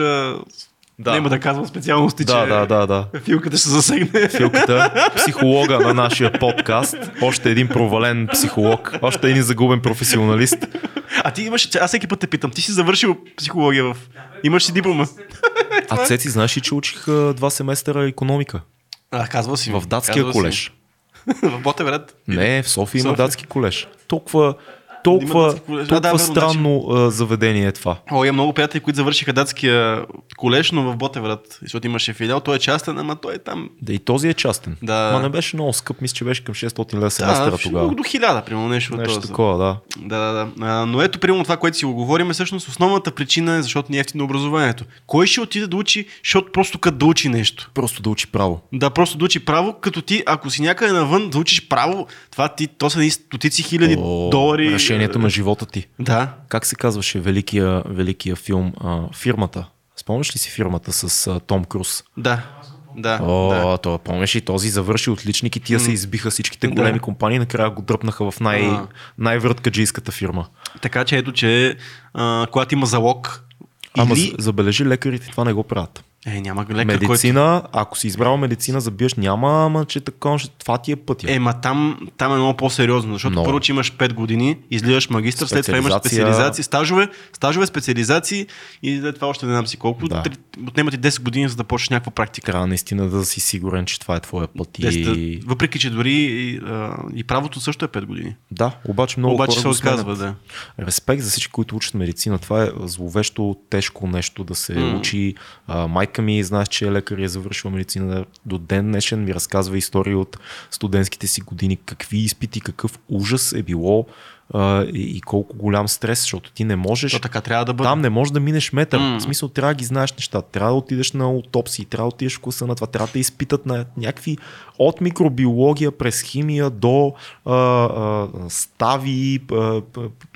Да. Няма да казвам специалности, Да, че да, да, да. филката ще се засегне. Филката, психолога на нашия подкаст, още един провален психолог, още един загубен професионалист. А ти имаш... Аз всеки път те питам. Ти си завършил психология в... Имаш си диплома. А Цеци, знаеш ли, че учих два семестъра економика? А, казвал си. В датския Казвал си. колеж. в Ботевград. Не, в София има София. датски колеж. Толкова, толкова, датски колеж. А, да, толкова верно, странно а, заведение е това. О, имам много приятели, които завършиха датския колеж, но в Ботевград. Защото имаше филиал. Той е частен, ама той е там. Да и този е частен. Да. Ма не беше много скъп, мисля, че беше към 600 лева семестъра Да, тогава. до хиляда, примерно нещо. Нещо този. такова, да. Да, да, да. А, но ето, примерно това, което си го говорим, е всъщност основната причина е защото не е ефтино образованието. Кой ще отиде да учи, защото просто като да учи нещо? Просто да учи право. Да, просто да учи право, като ти, ако си някъде навън да учиш право, това ти, то са ни стотици хиляди О, долари. Решението на живота ти. Да. Как се казваше великия, великия филм а, Фирмата? Спомняш ли си фирмата с а, Том Круз? Да. Да. О, да. то, помниш ли, този завърши отличник и тия се избиха всичките Да. големи компании, накрая го дръпнаха в най- А. най-върткаджийската фирма. Така че ето, че а, когато има залог, Ама или... за- забележи, лекарите това не го правят. Е, няма лекар, който... медицина, ако си избрал медицина, забиеш, няма, ама че така, това ти е пътя. Е, ма там, там е много по-сериозно, защото Много. първо, че имаш 5 години, излизаш магистър, след това имаш специализации, стажове, стажове, специализации и след това още не знам си колко. Да. Отнема ти 10 години, за да почнеш някаква практика. Трябва наистина да си сигурен, че това е твоя път. И... Въпреки, че дори и, и правото също е 5 години. Да, обаче много Обаче се хора сменят. отказва, да. Респект за всички, които учат медицина. Това е зловещо тежко нещо да се М. учи. А, майка ми, знаеш, че е лекар и е завършила медицина. До ден днешен ми разказва истории от студентските си години. Какви изпити, какъв ужас е било а, и, и колко голям стрес, защото ти не можеш. То така трябва да бъде. Там не можеш да минеш метър. М. В смисъл, трябва да ги знаеш нещата. Трябва да отидеш на аутопсии, трябва да отидеш в класа на това, трябва да изпитат на някакви от микробиология през химия до а, а, стави, а,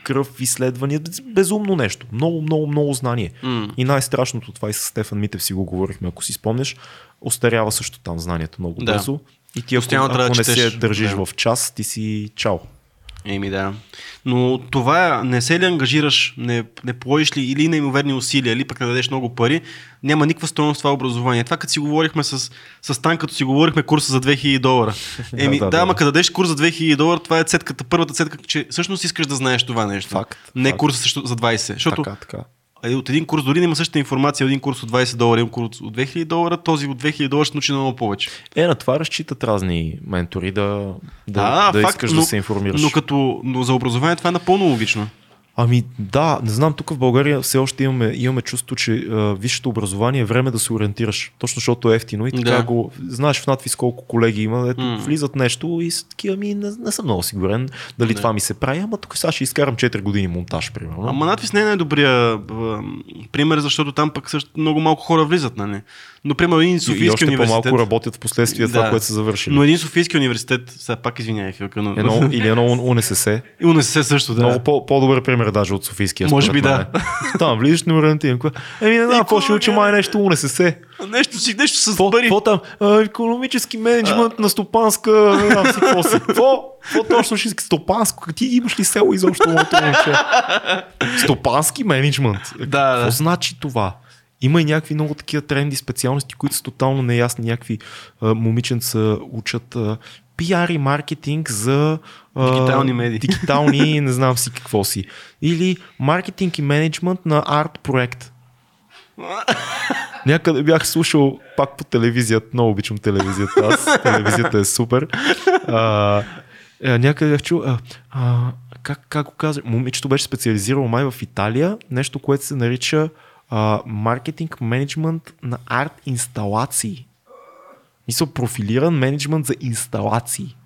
кръв, изследвания. Безумно нещо. Много, много, много знание. М. И най-страшното това и с Стефан Митев си го говорихме, ако си спомняш, остарява също там знанието много Да. бързо. И ти ако, ако да не четеш. се държиш Да. в час, ти си чао. Еми да. Но това не се ли ангажираш, не, не положиш ли или неимоверни усилия, или пък не дадеш много пари, няма никаква стоеност това образование. Това като си говорихме с, с Тан, като си говорихме курса за 2000 долара. Еми Да, да, да, да, ама като дадеш курс за 2000 долара, това е цетката, първата цетка, че всъщност искаш да знаеш това нещо. Факт, Не факт. курса за 20. Защото Така, така. А, от един курс дори да има същата информация, един курс от 20 долара, един курс от 2000 долара, този от 2000 долара ще научи много повече. Е, на това разчитат разни ментори да, да, Да, да факт, искаш но- да се информираш. Но, като, но за образование това е напълно логично. Ами да, не знам, тук в България все още имаме, имаме чувство, че а, висшето образование е време да се ориентираш. Точно защото е ефтино и така Да. го... Знаеш в надвис колко колеги има, ето М. влизат нещо и са такива, ами не, не съм много сигурен дали Не. това ми се прави, ама тук сега ще изкарам 4 години монтаж, примерно. Ама надпис не е най-добрия пример, защото там пък също много малко хора влизат, нали? Но, примерно, един Софийски университет. по-малко работят в последствие това, Да. което са завършили. Но един Софийски университет, сега пак извинявай, Филка, но... Едно, или едно УНСС. И УНСС също, да. Много по- по-добър пример даже от Софийския. Може би да. Там влизаш на ориентиран. Еми не знам, какво ще учи май нещо УНСС. Нещо си, нещо с пари. какво там? Економически менеджмент на стопанска, не знам си какво си. Какво? Точно ще иска? Стопанско? Ти имаш ли село изобщо моето момче? Стопански менеджмент. Да, Какво значи това? Има и някакви много такива тренди специалности, които са тотално неясни. Някакви а, момиченца учат а, пиар и маркетинг за а, Дигитални медии. Дигитални, не знам си какво си. Или маркетинг и менеджмент на арт проект. Някъде бях слушал пак по телевизията, много обичам телевизията, аз телевизията е супер. А, някъде бях чул, а, а, как, как го казваш, момичето беше специализирало май в Италия, нещо, което се нарича а, маркетинг менеджмент на арт инсталации. Мисля, профилиран менеджмент за инсталации.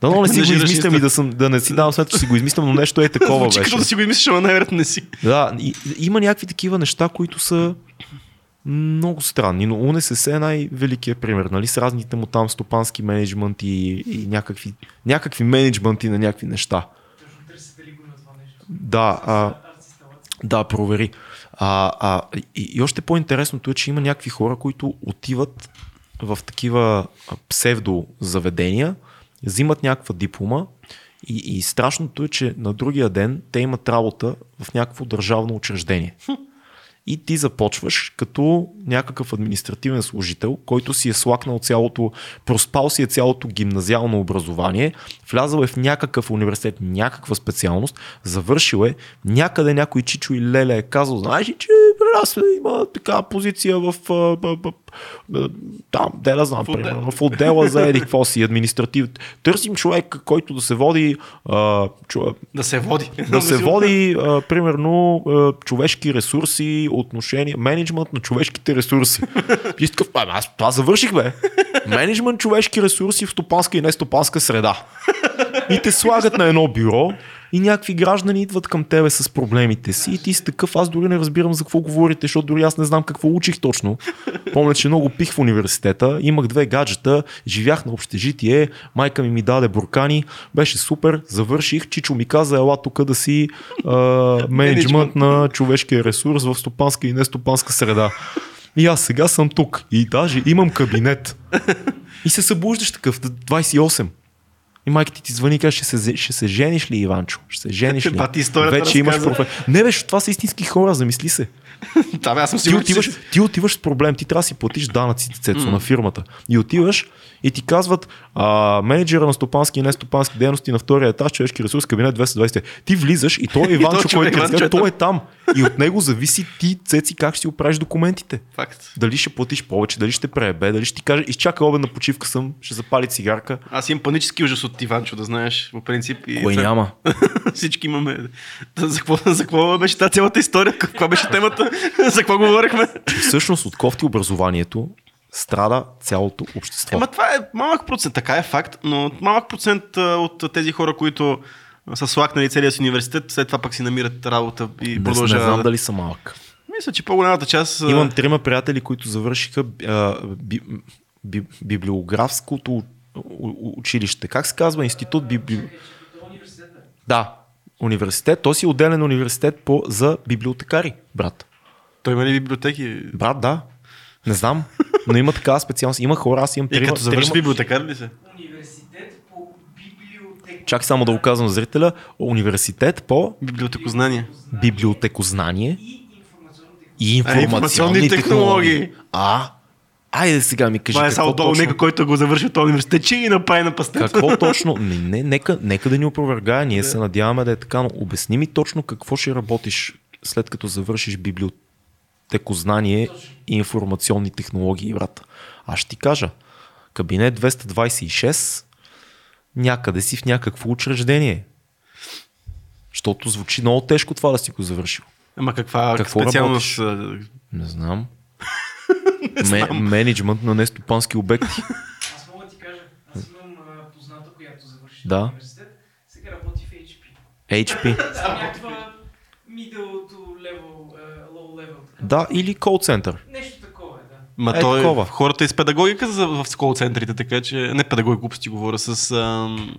Да, но не си го измислям и да, съм, да не си давам сметка, че си го измислям, но нещо е такова Звучи беше. като да си го измислиш, ама най-вероятно не си. Да, и, има някакви такива неща, които са много странни, но УНСС е най-великият пример, нали, с разните му там стопански менеджмент и, и някакви, някакви менеджменти на някакви неща. Да, а, да, провери. А, а, и, и още по-интересното е, че има някакви хора, които отиват в такива псевдозаведения, взимат някаква диплома и, и страшното е, че на другия ден те имат работа в някакво държавно учреждение. И ти започваш като някакъв административен служител, който си е слакнал цялото, проспал си е цялото гимназиално образование, влязъл е в някакъв университет, някаква специалност, завършил е, някъде някой чичо и леле е казал, знаеш ли, че при има така позиция в там, де да знам, В примерно, в отдела за еди какво си, административ. Търсим човек, който да се води а, чу, Да се води. да се води, а, примерно, а, човешки ресурси, отношения, менеджмент на човешките ресурси. И такъв, «Абе, аз това завърших, бе. Менеджмент човешки ресурси в стопанска и нестопанска среда. И те слагат на едно бюро и някакви граждани идват към тебе с проблемите си и ти си такъв, аз дори не разбирам за какво говорите, защото дори аз не знам какво учих точно. Помня, че много пих в университета, имах две гаджета, живях на общежитие, майка ми ми даде буркани, беше супер, завърших, Чичо ми каза, ела тук да си а, менеджмент на човешкия ресурс в стопанска и нестопанска среда. И аз сега съм тук и даже имам кабинет. И се събуждаш такъв, 28. И майка ти ти звъни и каже, ще се, ще се жениш ли, Иванчо? Ще се жениш ли? Ба, ти Вече имаш проблем. Не, беше, това са истински хора, замисли се. Да, бе, аз съм Ти сигурен, отиваш, че... ти отиваш с проблем, ти трябва да си платиш данъците цецо на фирмата. И отиваш и ти казват а, менеджера на стопански и нестопански дейности на втория етаж, човешки ресурс, кабинет 220. Ти влизаш и той е Иванчо, който е е той е там. И от него зависи ти, цеци, как ще си оправиш документите. Факт. Дали ще платиш повече, дали ще пребе, дали ще ти каже, изчакай обедна почивка съм, ще запали цигарка. Аз имам панически ужас от Иванчо, да знаеш, по принцип. И Кой няма? Всички имаме. За какво, за какво беше тази цялата история? Каква беше темата? За какво говорихме? Всъщност от кофти образованието страда цялото общество. Ема това е малък процент, така е факт, но малък процент от тези хора, които са слакнали целия си университет, след това пък си намират работа и Не, не продължават. знам да- дали са малък. Мисля, че по-голямата част... Имам трима приятели, които завършиха а, би, би, библиографското училище. Как се казва? Институт би, би... Да, университет. То си е отделен университет по, за библиотекари, брат. Той има ли библиотеки? Брат, да. Не знам, но има такава специалност. Има хора, аз имам И трима. като завърши трима- библиотекар ли се? Университет по библиотека. Чакай само да го казвам на зрителя. Университет по Библиотекознание. библиотекознание И информационните и А, информационни, информационни технологии. технологии. А? Айде сега ми кажи Това е само долу точно, нека, който го завърши този университет, че и направи на пастет. какво точно, не, не, нека, нека да ни опровергая, ние се надяваме да е така, но обясни ми точно какво ще работиш след като завършиш библиотекознание и информационни технологии, брат. Аз ще ти кажа, кабинет 226 някъде си в някакво учреждение. Защото звучи много тежко това да си го завършил. Ама каква Какво специалност? Не знам. Ме, менеджмент на нестопански обекти. Аз мога да ти кажа, аз имам а, позната, която завърши Да. университет, сега работи в HP. HP. Някаква middle to level, а, low level. Така. Да, или кол център. Нещо такова е, да. Ма Е, той, такова. хората из педагогика за, в скол центрите, така че не педагоги глупости говоря с... Ам,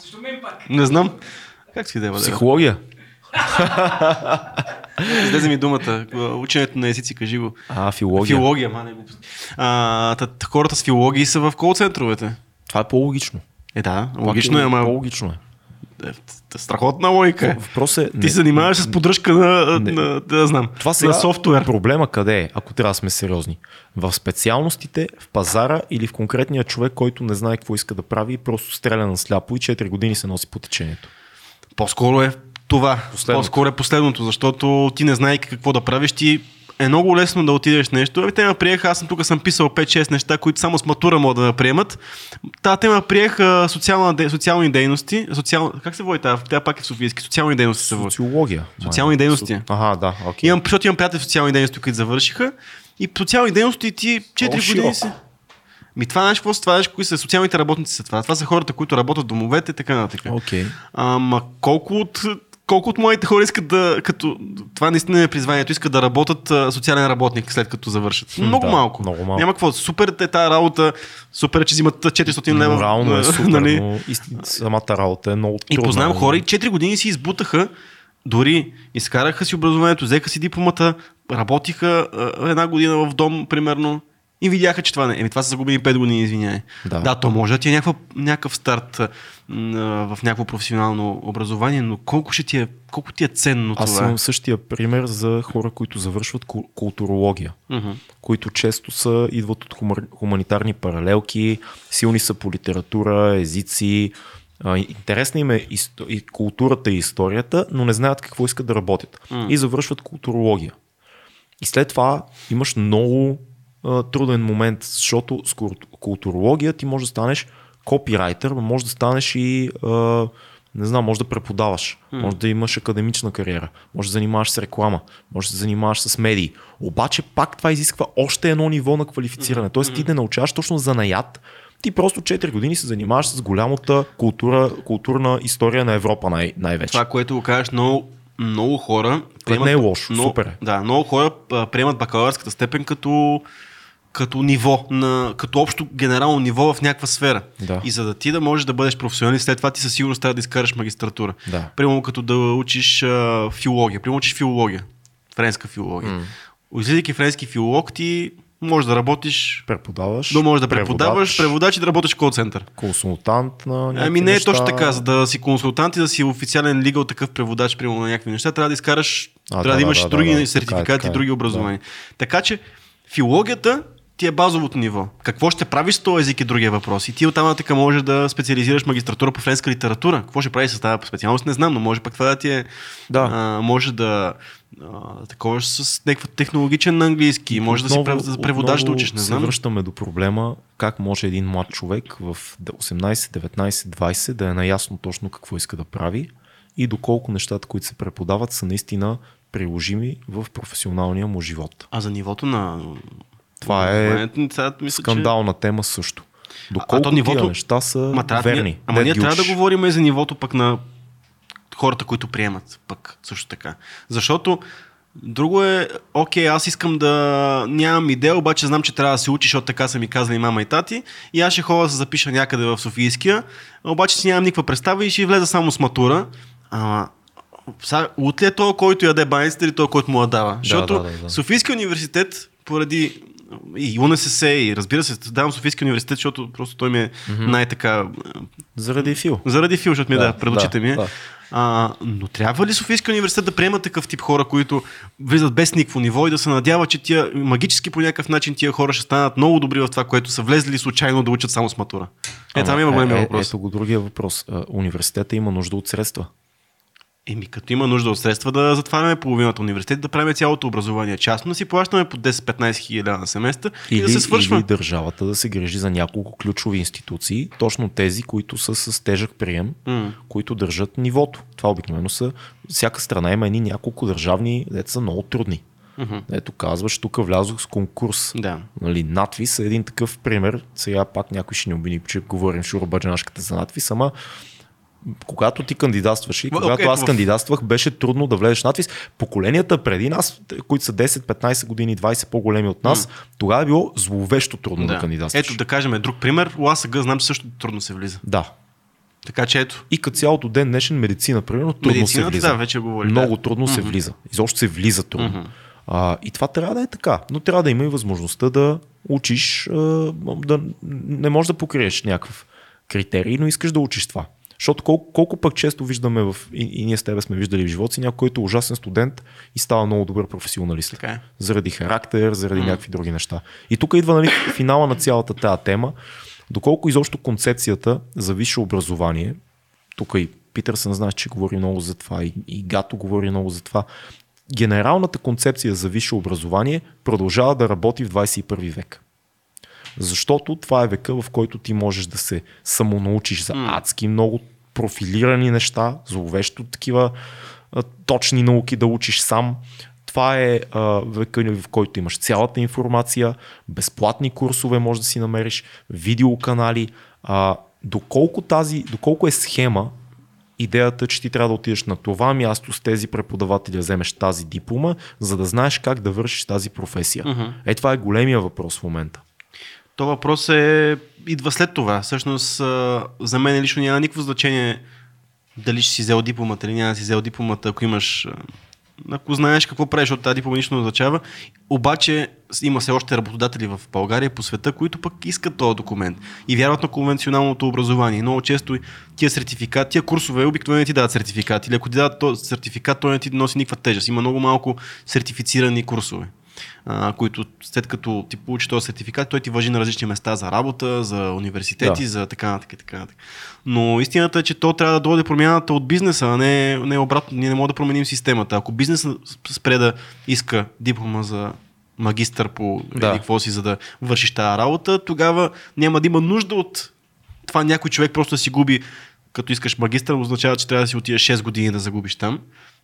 Защо мен пак? не знам. Как си дева? Психология. Излезе ми думата. Ученето на езици, кажи го. А, филология. Филология, ма не е. А, та хората с филологии са в кол центровете. Това е по-логично. Е, да, логично е, ама По-логично е. Е, страхотна логика е. Въпрос е... Ти се занимаваш с поддръжка на, Не. на, да знам, Това сега на софтуер. Проблема къде е, ако трябва да сме сериозни? В специалностите, в пазара или в конкретния човек, който не знае какво иска да прави и просто стреля на сляпо и 4 години се носи по течението. По-скоро е това. Последното. По-скоро е последното, защото ти не знаеш какво да правиш. Ти е много лесно да отидеш нещо. Ами те ме приеха, аз съм тук съм писал 5-6 неща, които само с матура могат да приемат. Та те ме приеха социална, социални дейности. Социал... Как се води тази? Тя пак е в Софийски. Социални дейности се води. Социология. Социални май. дейности. Со- Ага, да, окей. Имам, защото имам приятели в социални дейности, които завършиха. И социални дейности ти 4 Много години широко. си. Ми това знаеш какво са? Това знаеш кои са социалните работници са това. Това са хората, които работят в домовете и така нататък. Окей. Ама колко от, колко от моите хора искат да, като, това наистина е призванието, искат да работят а, социален работник след като завършат. Много да, малко. много малко. Няма какво. Супер е тази работа, супер е, че взимат 400 лева. Морално е супер, нали? но самата работа е много И трудна. познавам хора и 4 години си избутаха, дори изкараха си образованието, взеха си дипломата, работиха а, една година в дом, примерно, и видяха, че това не. Еми, това са загубени 5 години, извиняй. Да. да, то може да ти е някаква, някакъв старт а, в някакво професионално образование, но колко, ще ти е, колко ти е ценно Аз това? имам същия пример за хора, които завършват ку- културология. Мгм. които често са, идват от хумар, хуманитарни паралелки, силни са по литература, езици. Интересна им е и културата и историята, но не знаят какво искат да работят. М. И завършват културология. И след това имаш много труден момент, защото с култу- културология ти можеш да станеш копирайтер, но може да станеш и не знам, може да преподаваш, може да имаш академична кариера, може да занимаваш с реклама, може да се занимаваш с медии. Обаче пак това изисква още едно ниво на квалифициране. Тоест ти не научаваш точно занаят, ти просто 4 години се занимаваш с голямата култура, културна история на Европа най- най-вече. Това, което го кажеш, много, много хора. не е лошо, много, супер е. Да, много хора приемат бакалавърската степен като, като ниво, на, като общо генерално ниво в някаква сфера. Да. И за да ти да можеш да бъдеш професионалист, след това ти със сигурност трябва да изкараш магистратура. Да. Примерно като да учиш а, филология. Примерно учиш филология. Френска филология. Mm. Излизайки френски филолог, ти можеш да работиш, Преподаваш. но можеш да преподаваш, преводач, преводач и да работиш в кол център. консултант на някакви Ами не е неща. точно така. За да си консултант и да си официален лигал такъв преводач, примерно на някакви неща, трябва да изкараш, А, трябва да, да, да, имаш да, други да, да. сертификати Така е, и е. други образования. Така че филологията ти е базовото ниво. Какво ще правиш с този език е другия въпрос. И ти оттам нататък можеш да специализираш магистратура по френска литература. Какво ще правиш с тази специалност, не знам, но може пък това да ти е... Да. А, може да а, такова с някакъв технологичен на английски, може да си Отново- прев- преводач да отново учиш, не се знам. връщаме до проблема как може един млад човек в 18, 19, 20 да е наясно точно какво иска да прави и доколко нещата, които се преподават, са наистина приложими в професионалния му живот. А за нивото на... Това е че- Скандална тема също. Доколко то нивото- тия неща са Ма, трябва, верни. Ама ние трябва да учиш. говорим и за нивото пък на хората, които приемат пък също така. Защото друго е, окей, аз искам да нямам идея, обаче знам, че трябва да се учи, защото така са ми казали мама и тати. И аз ще ходя да се запиша някъде в Софийския, обаче си нямам никаква представа и ще влеза само с матура. Ама, сега, от ли е той, който яде баницата или той, който му я дава? Защото да, да, да. Софийския университет, поради и УНСС, и разбира се, давам Софийския университет, защото просто той ми е най-така Заради Фил. заради фил, защото ми да, Да, да пред очите ми. е. да. А, но трябва ли Софийския университет да приема такъв тип хора, които влизат без никакво ниво и да се надява, че тия магически по някакъв начин тия хора ще станат много добри в това, което са влезли случайно да учат само с матура? Е, там има големия е, въпрос. Ето го другия въпрос. Университета има нужда от средства. Еми, като има нужда от средства да затваряме половината университет, да правим цялото образование частно, да си плащаме по 10-15 хиляди на семестър и да се свършва. или държавата да се грижи за няколко ключови институции, точно тези, които са с тежък прием, М. които държат нивото. Това обикновено са, всяка страна има едни няколко държавни, дето са много трудни. Мгм. Ето казваш, тук влязох с конкурс. Да. Нали, надвис е един такъв пример. Сега пак някой ще ни обвини, че говорим шурбаджанашката за надвис, ама когато ти кандидатстваш и когато ето аз кандидатствах, беше трудно да влезеш в надвис. Поколенията преди нас, които са 10-15 години, 20 по-големи от нас, тогава е било зловещо трудно да, да. кандидатстваш. Ето да кажем друг пример. ЛАСАГ знам, че също трудно се влиза. Да. Така че ето. И като цялото ден днешен медицина, примерно, трудно се влиза. да, вече говори. Много да. трудно се Мгм. влиза. Изобщо се влиза трудно. Мгм. А, и това трябва да е така. Но трябва да има и възможността да учиш, а, да не можеш да покриеш някакъв критерий, но искаш да учиш това. Защото колко, колко пък често виждаме в, и, и ние с тебе сме виждали в живота си, някой, който е ужасен студент и става много добър професионалист. Така е. Заради характер, заради mm. някакви други неща. И тук идва нали, финала на цялата тази тема. Доколко изобщо концепцията за висше образование, тук и Питърсън знаеш, че говори много за това, и, и Гато говори много за това. Генералната концепция за висше образование продължава да работи в 21 век. Защото това е века, в който ти можеш да се самонаучиш за адски много профилирани неща, зловещо такива точни науки да учиш сам. Това е а, века, в който имаш цялата информация, безплатни курсове може да си намериш, видеоканали. А, доколко, тази, доколко е схема идеята, че ти трябва да отидеш на това място с тези преподаватели да вземеш тази диплома, за да знаеш как да вършиш тази професия. Мгм. Е, това е големия въпрос в момента. То въпрос е, идва след това. Всъщност, за мен лично няма никакво значение дали ще си взел дипломата или няма да си взел дипломата, ако имаш... Ако знаеш какво правиш, защото тази диплома нищо не означава. Обаче има все още работодатели в България по света, които пък искат този документ и вярват на конвенционалното образование. Много често тия сертификати, тия курсове обикновено ти дават сертификат. Или ако ти дадат сертификат, той не ти носи никаква тежест. Има много малко сертифицирани курсове а, които след като ти получи този сертификат, той ти въжи на различни места за работа, за университети, Да. за така нататък и така нататък. Но истината е, че то трябва да дойде промяната от бизнеса, а не, не обратно. Ние не можем да променим системата. Ако бизнесът спре да иска диплома за магистър по Да. какво си, за да вършиш тази работа, тогава няма да има нужда от това някой човек просто да си губи като искаш магистър, означава, че трябва да си отидеш 6 години да загубиш там,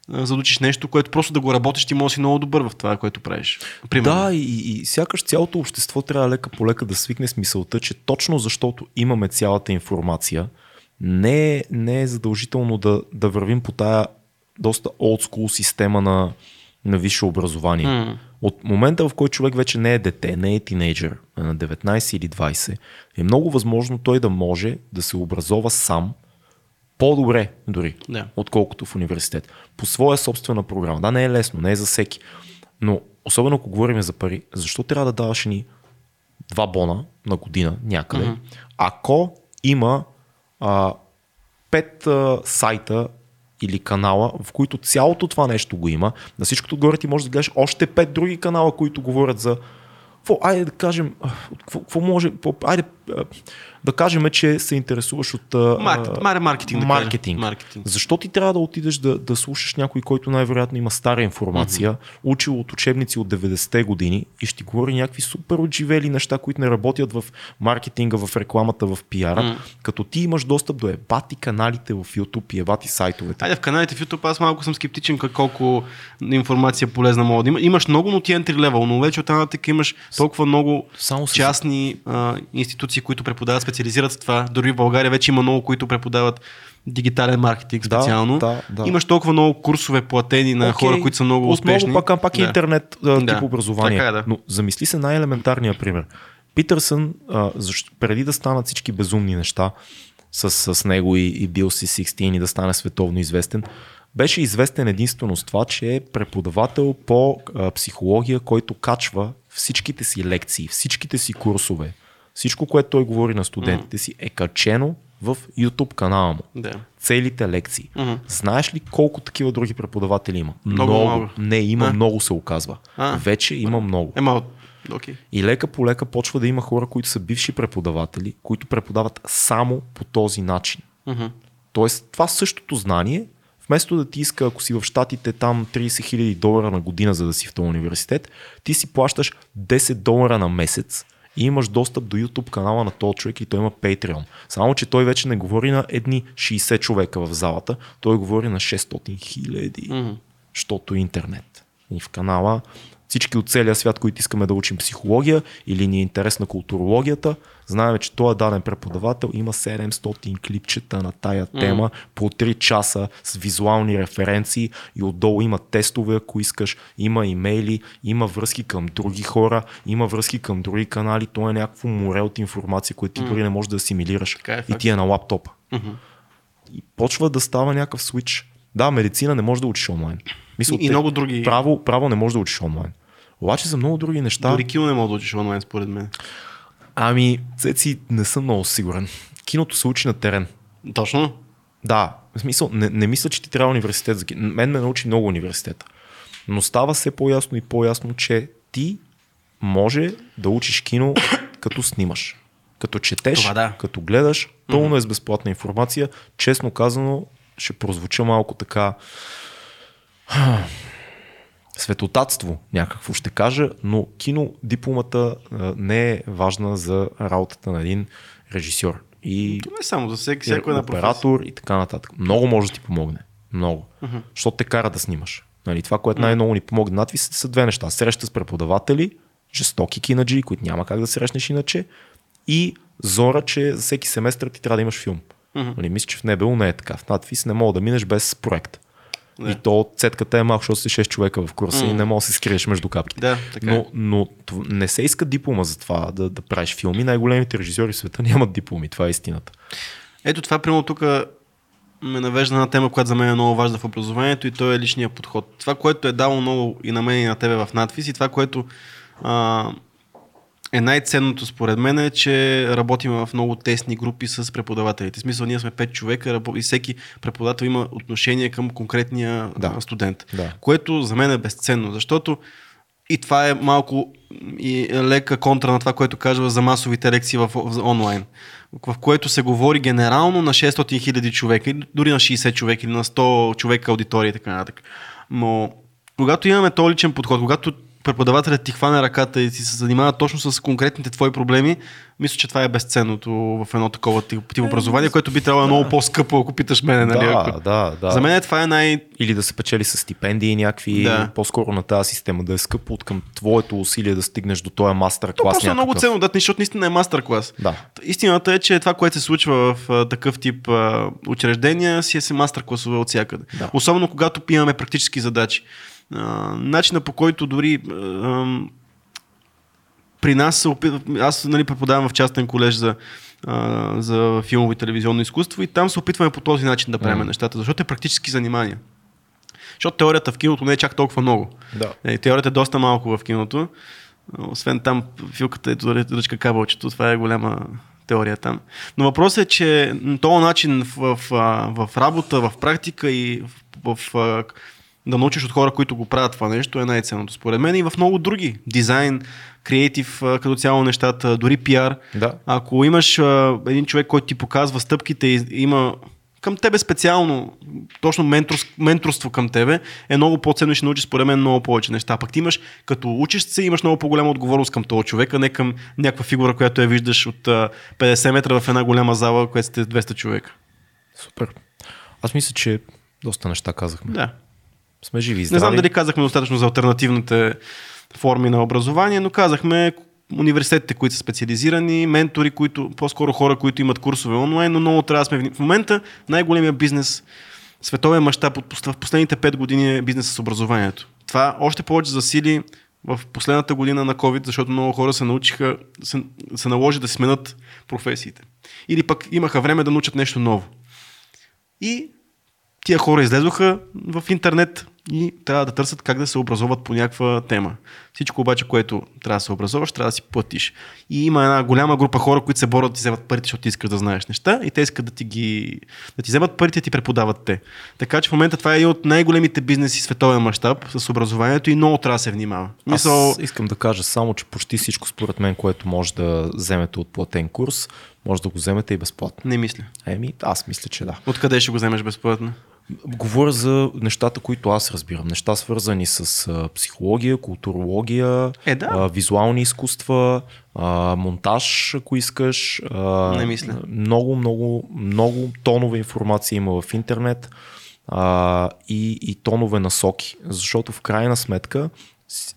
за да учиш нещо, което просто да го работиш, ти може да си много добър в това, което правиш. Примерно. Да, и, и сякаш цялото общество трябва лека по лека да свикне с мисълта, че точно защото имаме цялата информация, не е, не е задължително да, да вървим по тая доста school система на, на висше образование. М. От момента, в който човек вече не е дете, не е тинейджър, на 19 или 20, е много възможно той да може да се образова сам по-добре дори, Да. отколкото в университет. По своя собствена програма. Да, не е лесно, не е за всеки. Но особено ако говорим за пари, защо трябва да даваш ни два бона на година някъде, Мгм. ако има а, пет а, сайта или канала, в които цялото това нещо го има, на всичкото отгоре ти можеш да гледаш още пет други канала, които говорят за айде да кажем, какво, може, айде да кажем, че се интересуваш от Маркет, а, маркетинг. Да маркетинг. маркетинг. Защо ти трябва да отидеш да, да слушаш някой, който най-вероятно има стара информация, mm-hmm. учил от учебници от 90-те години и ще ти говори някакви супер отживели неща, които не работят в маркетинга, в рекламата, в пиара, mm-hmm. като ти имаш достъп до ебати каналите в YouTube и ебати сайтовете. Айде в каналите в YouTube аз малко съм скептичен как- колко информация полезна мога да има. Имаш много, но ти entry level, но вече оттам нататък имаш толкова много Само частни а, институции, университети, които преподават, специализират в това. Дори в България вече има много, които преподават дигитален маркетинг Да, специално. да, да. Имаш толкова много курсове платени на Окей, хора, които са много Отново успешни. пак, пак е Да. интернет а, тип Да, образование. така е, да. Но замисли се най-елементарния пример. Питърсън, а, защо, преди да станат всички безумни неща с, с него и, и бил си 16 и да стане световно известен, беше известен единствено с това, че е преподавател по а, психология, който качва всичките си лекции, всичките си курсове, всичко, което той говори на студентите си е качено в YouTube канала му Да. целите лекции. Мгм. Знаеш ли колко такива други преподаватели има? Много малко. Не, има А? много се оказва. А. Вече има много. Ема, окей. И лека по лека почва да има хора, които са бивши преподаватели, които преподават само по този начин. Мгм. Тоест, това същото знание, вместо да ти иска, ако си в Штатите там 30 000 долара на година, за да си в този университет, ти си плащаш 10 долара на месец и имаш достъп до YouTube канала на този човек и той има Patreon. Само, че той вече не говори на едни 60 човека в залата, той говори на 600 хиляди, защото интернет. И в канала всички от целия свят, които искаме да учим психология или ни е интерес на културологията, знаем, че този даден преподавател има 700 клипчета на тая тема по 3 часа с визуални референции и отдолу има тестове, ако искаш, има имейли, има връзки към други хора, има връзки към други канали, то е някакво море от информация, което ти дори не можеш да асимилираш е, и ти е на лаптопа. Мгм. И почва да става някакъв свич. Да, медицина не може да учиш онлайн. Мисъл, И- и много други- Право, право не може да учиш онлайн. Обаче за много други неща. Дори кино не мога да учиш онлайн, според мен. Ами, цеци, не съм много сигурен. Киното се учи на терен. Точно? Да, в смисъл, не, не мисля, че ти трябва университет за кино. Мен ме научи много университета. Но става все по-ясно и по-ясно, че ти може да учиш кино като снимаш. Като четеш, Това да. като гледаш, пълно е с безплатна информация. Честно казано, ще прозвуча малко така светотатство някакво ще кажа, но кино дипломата не е важна за работата на един режисьор. И Не само за всеки, всяко една оператор и така нататък. Много може да ти помогне. Много. Uh-huh. Защото те кара да снимаш. Нали, това, което най-много ни помогне на са, са две неща. Среща с преподаватели, жестоки кинаджи, които няма как да срещнеш иначе, и зора, че за всеки семестър ти трябва да имаш филм. Uh-huh. Нали, мисля, че в НБУ не е така. В надвис не мога да минеш без проект. Да. И то цетката е малко, защото си 6 човека в курса и не мога да се скриеш между капките. Да, така е. но, но тв- не се иска диплома за това да, да правиш филми. Най-големите режисьори в света нямат дипломи. Това е истината. Ето това, примерно тук ме навежда на тема, която за мен е много важна в образованието и то е личния подход. Това, което е дало много и на мен и на тебе в надвис и това, което а, е най-ценното според мен е, че работим в много тесни групи с преподавателите. В смисъл, ние сме 5 човека и всеки преподавател има отношение към конкретния да. студент. Да. Което за мен е безценно, защото и това е малко и лека контра на това, което казва за масовите лекции в, в онлайн, в което се говори генерално на 600 хиляди човека, или дори на 60 човека или на 100 човека аудитория и така нататък. Но когато имаме този личен подход, когато преподавателят ти хване ръката и ти се занимава точно с конкретните твои проблеми, мисля, че това е безценното в едно такова тип, тип образование, което би трябвало да е много по-скъпо, ако питаш мене. Нали? Да, ако... да, да. За мен това е най... Или да се печели с стипендии някакви, Да. по-скоро на тази система, да е скъпо от към твоето усилие да стигнеш до този мастер То клас. просто е много ценно, да, защото наистина е мастер клас. Да. Истината е, че това, което се случва в такъв тип учреждения, си е си мастер класове от всякъде. Да. Особено когато имаме практически задачи. А, начина по който дори а, при нас се опитват, аз нали, преподавам в частен колеж за, а, за филмово и телевизионно изкуство и там се опитваме по този начин да правим Мгм. нещата, защото е практически занимания. Защото теорията в киното не е чак толкова много. Да. Е, теорията е доста малко в киното. Освен там филката е ръчка кабелчето, това е голяма теория там. Но въпросът е, че този начин в, в, в работа, в практика и в, в а, да научиш от хора, които го правят това нещо, е най-ценното според мен и в много други. Дизайн, креатив, като цяло нещата, дори пиар. Да. Ако имаш а, един човек, който ти показва стъпките и има към тебе специално, точно менторс, менторство към тебе, е много по-ценно и ще научиш според мен много повече неща. Пък ти имаш, като учиш се, имаш много по-голяма отговорност към този човек, а не към някаква фигура, която я виждаш от а, 50 метра в една голяма зала, която сте 200 човека. Супер. Аз мисля, че доста неща казахме. Да. Сме живи и Не здрави. знам дали казахме достатъчно за альтернативните форми на образование, но казахме университетите, които са специализирани, ментори, които, по-скоро хора, които имат курсове онлайн, но много трябва да сме В момента най-големия бизнес, световен мащаб в последните 5 години е бизнес с образованието. Това още повече засили в последната година на COVID, защото много хора се научиха, се, се наложи да сменят професиите. Или пък имаха време да научат нещо ново. И тия хора излезоха в интернет и трябва да търсят как да се образоват по някаква тема. Всичко обаче, което трябва да се образоваш, трябва да си платиш. И има една голяма група хора, които се борят да ти вземат парите, защото ти искаш да знаеш неща и те искат да ти ги да ти вземат парите и ти преподават те. Така че в момента това е един от най-големите бизнеси световен мащаб с образованието и много трябва да се внимава. Мисъл, Аз искам да кажа само, че почти всичко според мен, което може да вземете от платен курс, може да го вземете и безплатно. не мисля. Еми, аз мисля, че да. Откъде ще го вземеш безплатно? Говоря за нещата, които аз разбирам. Неща свързани с а, психология, културология, Е, да. а, визуални изкуства, а, монтаж, ако искаш. А, Не мисля. Много, много, много тонове информация има в интернет а, и, и тонове насоки. Защото в крайна сметка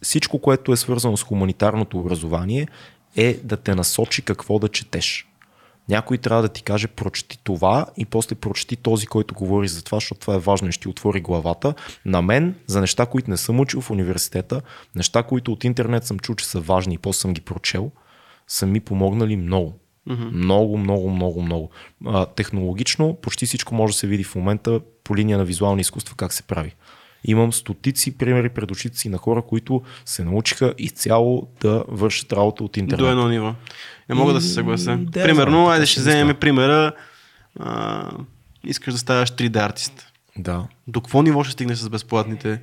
всичко, което е свързано с хуманитарното образование е да те насочи какво да четеш. Някой трябва да ти каже прочети това и после прочети този, който говори за това, защото това е важно и ще отвори главата. На мен, за неща, които не съм учил в университета, неща, които от интернет съм чул, че са важни и после съм ги прочел, са ми помогнали много. Mm-hmm. Много, много, много, много. А, технологично почти всичко може да се види в момента по линия на визуални изкуства как се прави. Имам стотици примери пред очите си на хора, които се научиха изцяло да вършат работа от интернет. До едно ниво. Не мога да се И- съглася. да, Примерно, знам, айде ще вземем примера. А, искаш да ставаш 3D артист. Да. До какво ниво ще стигнеш с безплатните?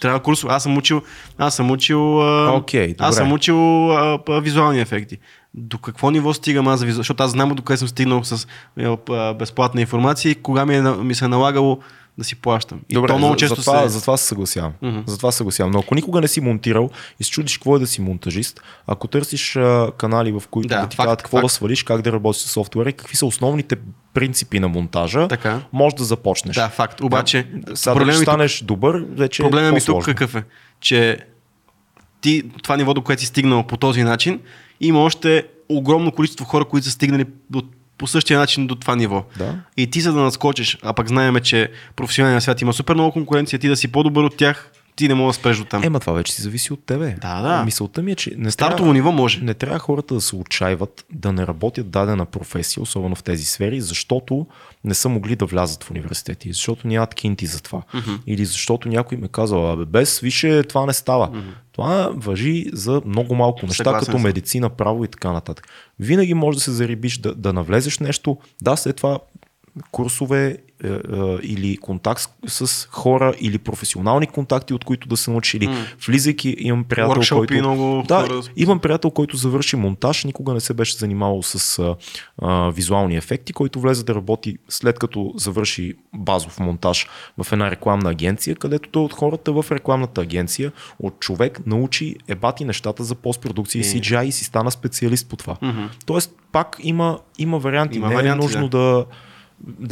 Трябва курс. Аз съм учил. Аз съм учил. а, Окей, аз добре. съм учил а, а, визуални ефекти. До какво ниво стигам аз за визуал? Защото аз знам до къде съм стигнал с а, а, безплатна информация и кога ми, е, ми се е налагало да си плащам. И Добре, то много често за, това, се... за това се съгласявам. Мгм. За това се съгласявам. Но ако никога не си монтирал и се чудиш какво е да си монтажист, ако търсиш а, канали, в които Да, да, ти факт, казват какво факт. да свалиш, как да работиш с софтуера и какви са основните принципи на монтажа, Така. може да започнеш. Да, факт. Обаче, Да, сега да проблемът тук- станеш добър, вече Проблема е ми тук какъв е? Че ти, това ниво, до което си стигнал по този начин, има още огромно количество хора, които са стигнали до, по същия начин до това ниво. Да. И ти за да надскочиш, а пък знаем, че професионалният свят има супер много конкуренция, ти да си по-добър от тях, ти не можеш да спреш до там. Ема това вече си зависи от тебе. Да, да. Мисълта ми е, че не Стартово трябва, ниво може. не трябва хората да се отчаиват да не работят дадена професия, особено в тези сфери, защото не са могли да влязат в университети, защото нямат кинти за това. Mm-hmm. Или защото някой ме казва, абе, без више това не става. Mm-hmm. Това въжи за много малко неща, Съгласен като съм. медицина, право и така нататък. Винаги може да се зарибиш, да, да навлезеш нещо, да, след това курсове или контакт с, с хора или професионални контакти, от които да се научи. Или влизайки, имам приятел, Workshop-и който... много да, хора. имам приятел, който завърши монтаж, никога не се беше занимавал с а, а, визуални ефекти, който влезе да работи след като завърши базов монтаж в една рекламна агенция, където той от хората в рекламната агенция, от човек научи ебати нещата за постпродукция и CGI и си стана специалист по това. Тоест, пак има, има варианти. Има не варианти, е нужно да. да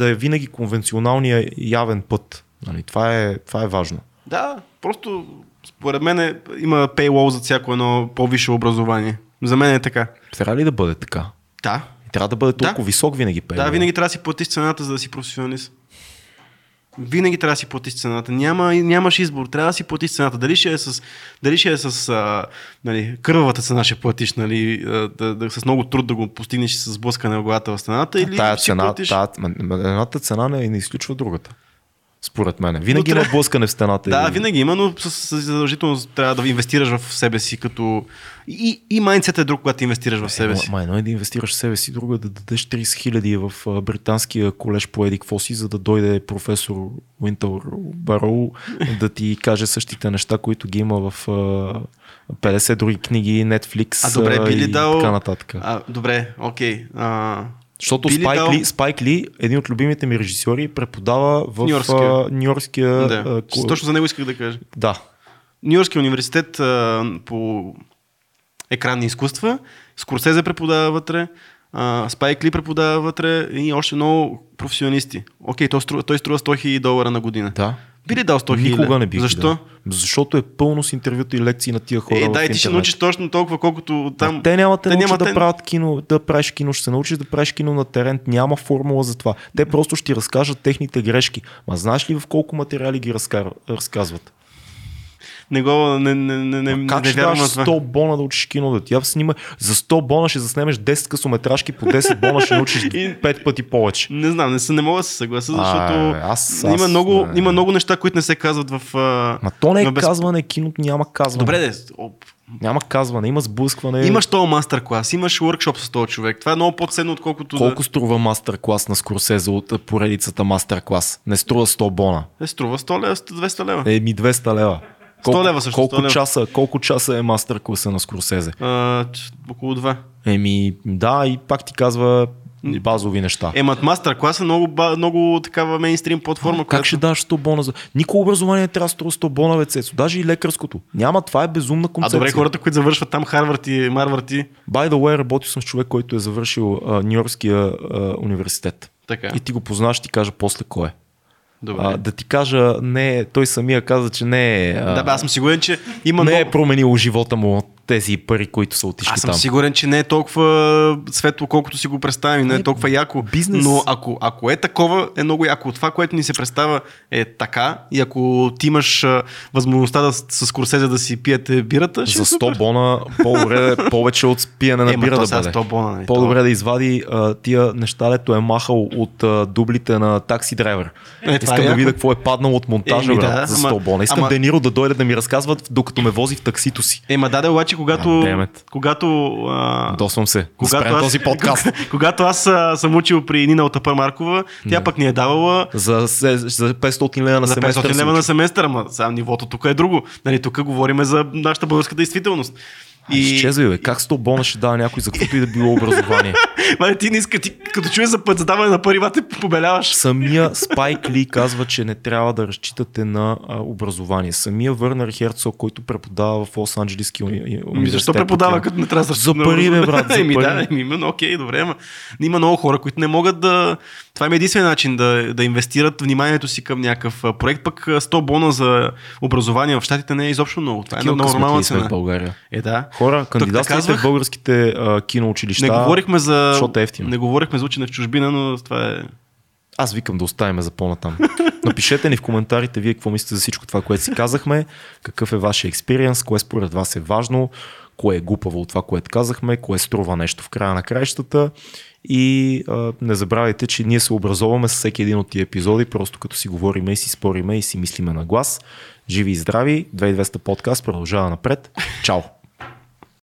е винаги конвенционалния явен път. Нали, това, е, това е важно. Да, просто според мен е, има paywall за всяко едно по-висше образование. За мен е така. Трябва ли да бъде така? Да. Трябва да бъде толкова Да. висок винаги. Да, пейвола. винаги трябва да си платиш цената, за да си професионалист. Винаги трябва да си платиш цената. Няма, нямаш избор. Трябва да си платиш цената. Дали ще е с, дали ще е с а, нали, кървавата цена ще платиш, нали, а, да, да, с много труд да го постигнеш с блъскане на главата в стената или тая си цена, платиш... тая, едната цена не, не изключва другата. Според мен. Винаги Но има блъскане в стената. Да, и- винаги има, но с, с задължително трябва да инвестираш в себе си като... И, и майндсет е друг, когато инвестираш в себе Едно, си. ма, едно е да инвестираш в себе си, друго е да дадеш 30 хиляди в британския колеж по Едик Фоси, за да дойде професор Уинтър Бароу да ти каже същите неща, които ги има в а, 50 други книги, Netflix А добре, би ли и дал... така нататък. А, добре, окей. А, Защото Спайк, дал- Ли, Спайк Ли, един от любимите ми режисьори, преподава в Нью-Йоркския... да. ко- Точно за него исках да кажа. Да, Нью-Йоркския университет а, по екранни изкуства, Скорсезе преподава вътре, а, Спайк Ли преподава вътре и още много професионалисти. Окей, той струва, той струва 100 000 долара на година. да. Би ли дал 100 хиляди? Никога не бих Защо? дал. Защото е пълно с интервюта и лекции на тия хора Е, дай, ти ще научиш точно толкова, колкото там. Там, те няма да те те научат няма да те- правят кино, да правиш кино, ще се научиш да правиш кино на терен, няма формула за това. Те просто ще ти разкажат техните грешки. Ма знаеш ли в колко материали ги разкар... разказват? Не го, не, не, не, не, как не ще това. 100 бона да учиш кино? Да тя снима за 100 бона ще заснемеш 10 късометражки, по 10 бона ще научиш И- 5 пъти повече. Не знам, не, не мога да се съглася, защото А, аз- има, аз- много, не. има много неща, които не се казват в... Ма то не е без- казване, киното няма казване. Добре, де, о, Няма казване, има сблъскване. имаш този мастер клас, имаш workshop с този човек. Това е много по-ценно, отколкото Колко да... струва мастер клас на Скорсезе от поредицата мастер клас? Не струва 100 бона. Е, струва 100 лева, 200 лева. Еми 200 лева. 100 лева също, колко 100 лева. часа, колко часа е мастер класа на Скорсезе? А, около 2. Еми, да, и пак ти казва базови неща. Е, мастер клас е много, много такава мейнстрим платформа, как която... ще даш 100 бона за... Никога образование не трябва да струва 100 бона, бе, Цецо. Даже и лекарското. Няма, това е безумна А концепция. добре, хората, които завършват там Харвард и Марвард и... By the way, работил съм с човек, който е завършил Нью-Йоркския университет. Така. И ти го познаваш, ти кажа после кой е. Добре. А, да ти кажа, не, той самия каза, че не е, а, да, бе, аз съм сигурен, че има не е много... променило живота му тези пари, които са отишли Аз съм там. сигурен, че не е толкова светло, колкото си го представим не е Не, толкова яко. бизнес. Но ако, ако е такова, е много яко. Това, което ни се представя е така и ако ти имаш а, възможността да, с- Курсезе да си пиете бирата, ще За е супер. 100 бона по-добре повече от пиене на Е, бира да бъде. 100 бона, нали? По-добре да извади а, тия неща, дето е махал от а, дублите на такси драйвер. Е, Искам е да видя какво е паднало от монтажа, брат, да, за ама- 100 бона. Искам ама- Дениро да дойде да ми разказват, докато ме вози в таксито си. Е, ма даде обаче, когато... Goddammit. когато а, Досвам се. Да когато аз, този подкаст. когато аз а, съм учил при Нина от Тъпър Маркова, тя пък ни е давала За, се- за 500 лева на за семестър. 500 се лева на семестър, ама сега нивото тук е друго. Нали, тук говорим за нашата българска действителност. И... Изчезвай, бе. Как 100 бона ще дава някой за каквото и да било образование? Ма, ти не иска, ти като чуеш за път задаване на пари, те побеляваш. Самия Спайк Ли казва, че не трябва да разчитате на а, образование. Самия Върнер Херцог, който преподава в Лос-Анджелески уни- университет. Ами защо преподава, като не трябва да За пари, бе, брат, за пари. да, именно, окей, добре, ама има много хора, които не могат да... Това е единствен начин да, да инвестират вниманието си към някакъв проект, пък а, 100 бона за образование в Щатите не е изобщо много. Това е една нормална цена. в България. Е, да. Хора, кандидатствайте казвах. в българските а, киноучилища. Не говорихме за... защото е ефтино. Не говорихме за учене в чужбина, но това е... Аз викам да оставим за по-натам. Напишете ни в коментарите вие какво мислите за всичко това, което си казахме, какъв е вашия експириенс, кое според вас е важно, кое е глупаво от това, което казахме, кое струва нещо в края на краищата. И а, не забравяйте, че ние се образоваме с всеки един от тия епизоди, просто като си говориме и си спориме и си мислиме на глас. Живи и здрави, 2200 подкаст продължава напред. Чао!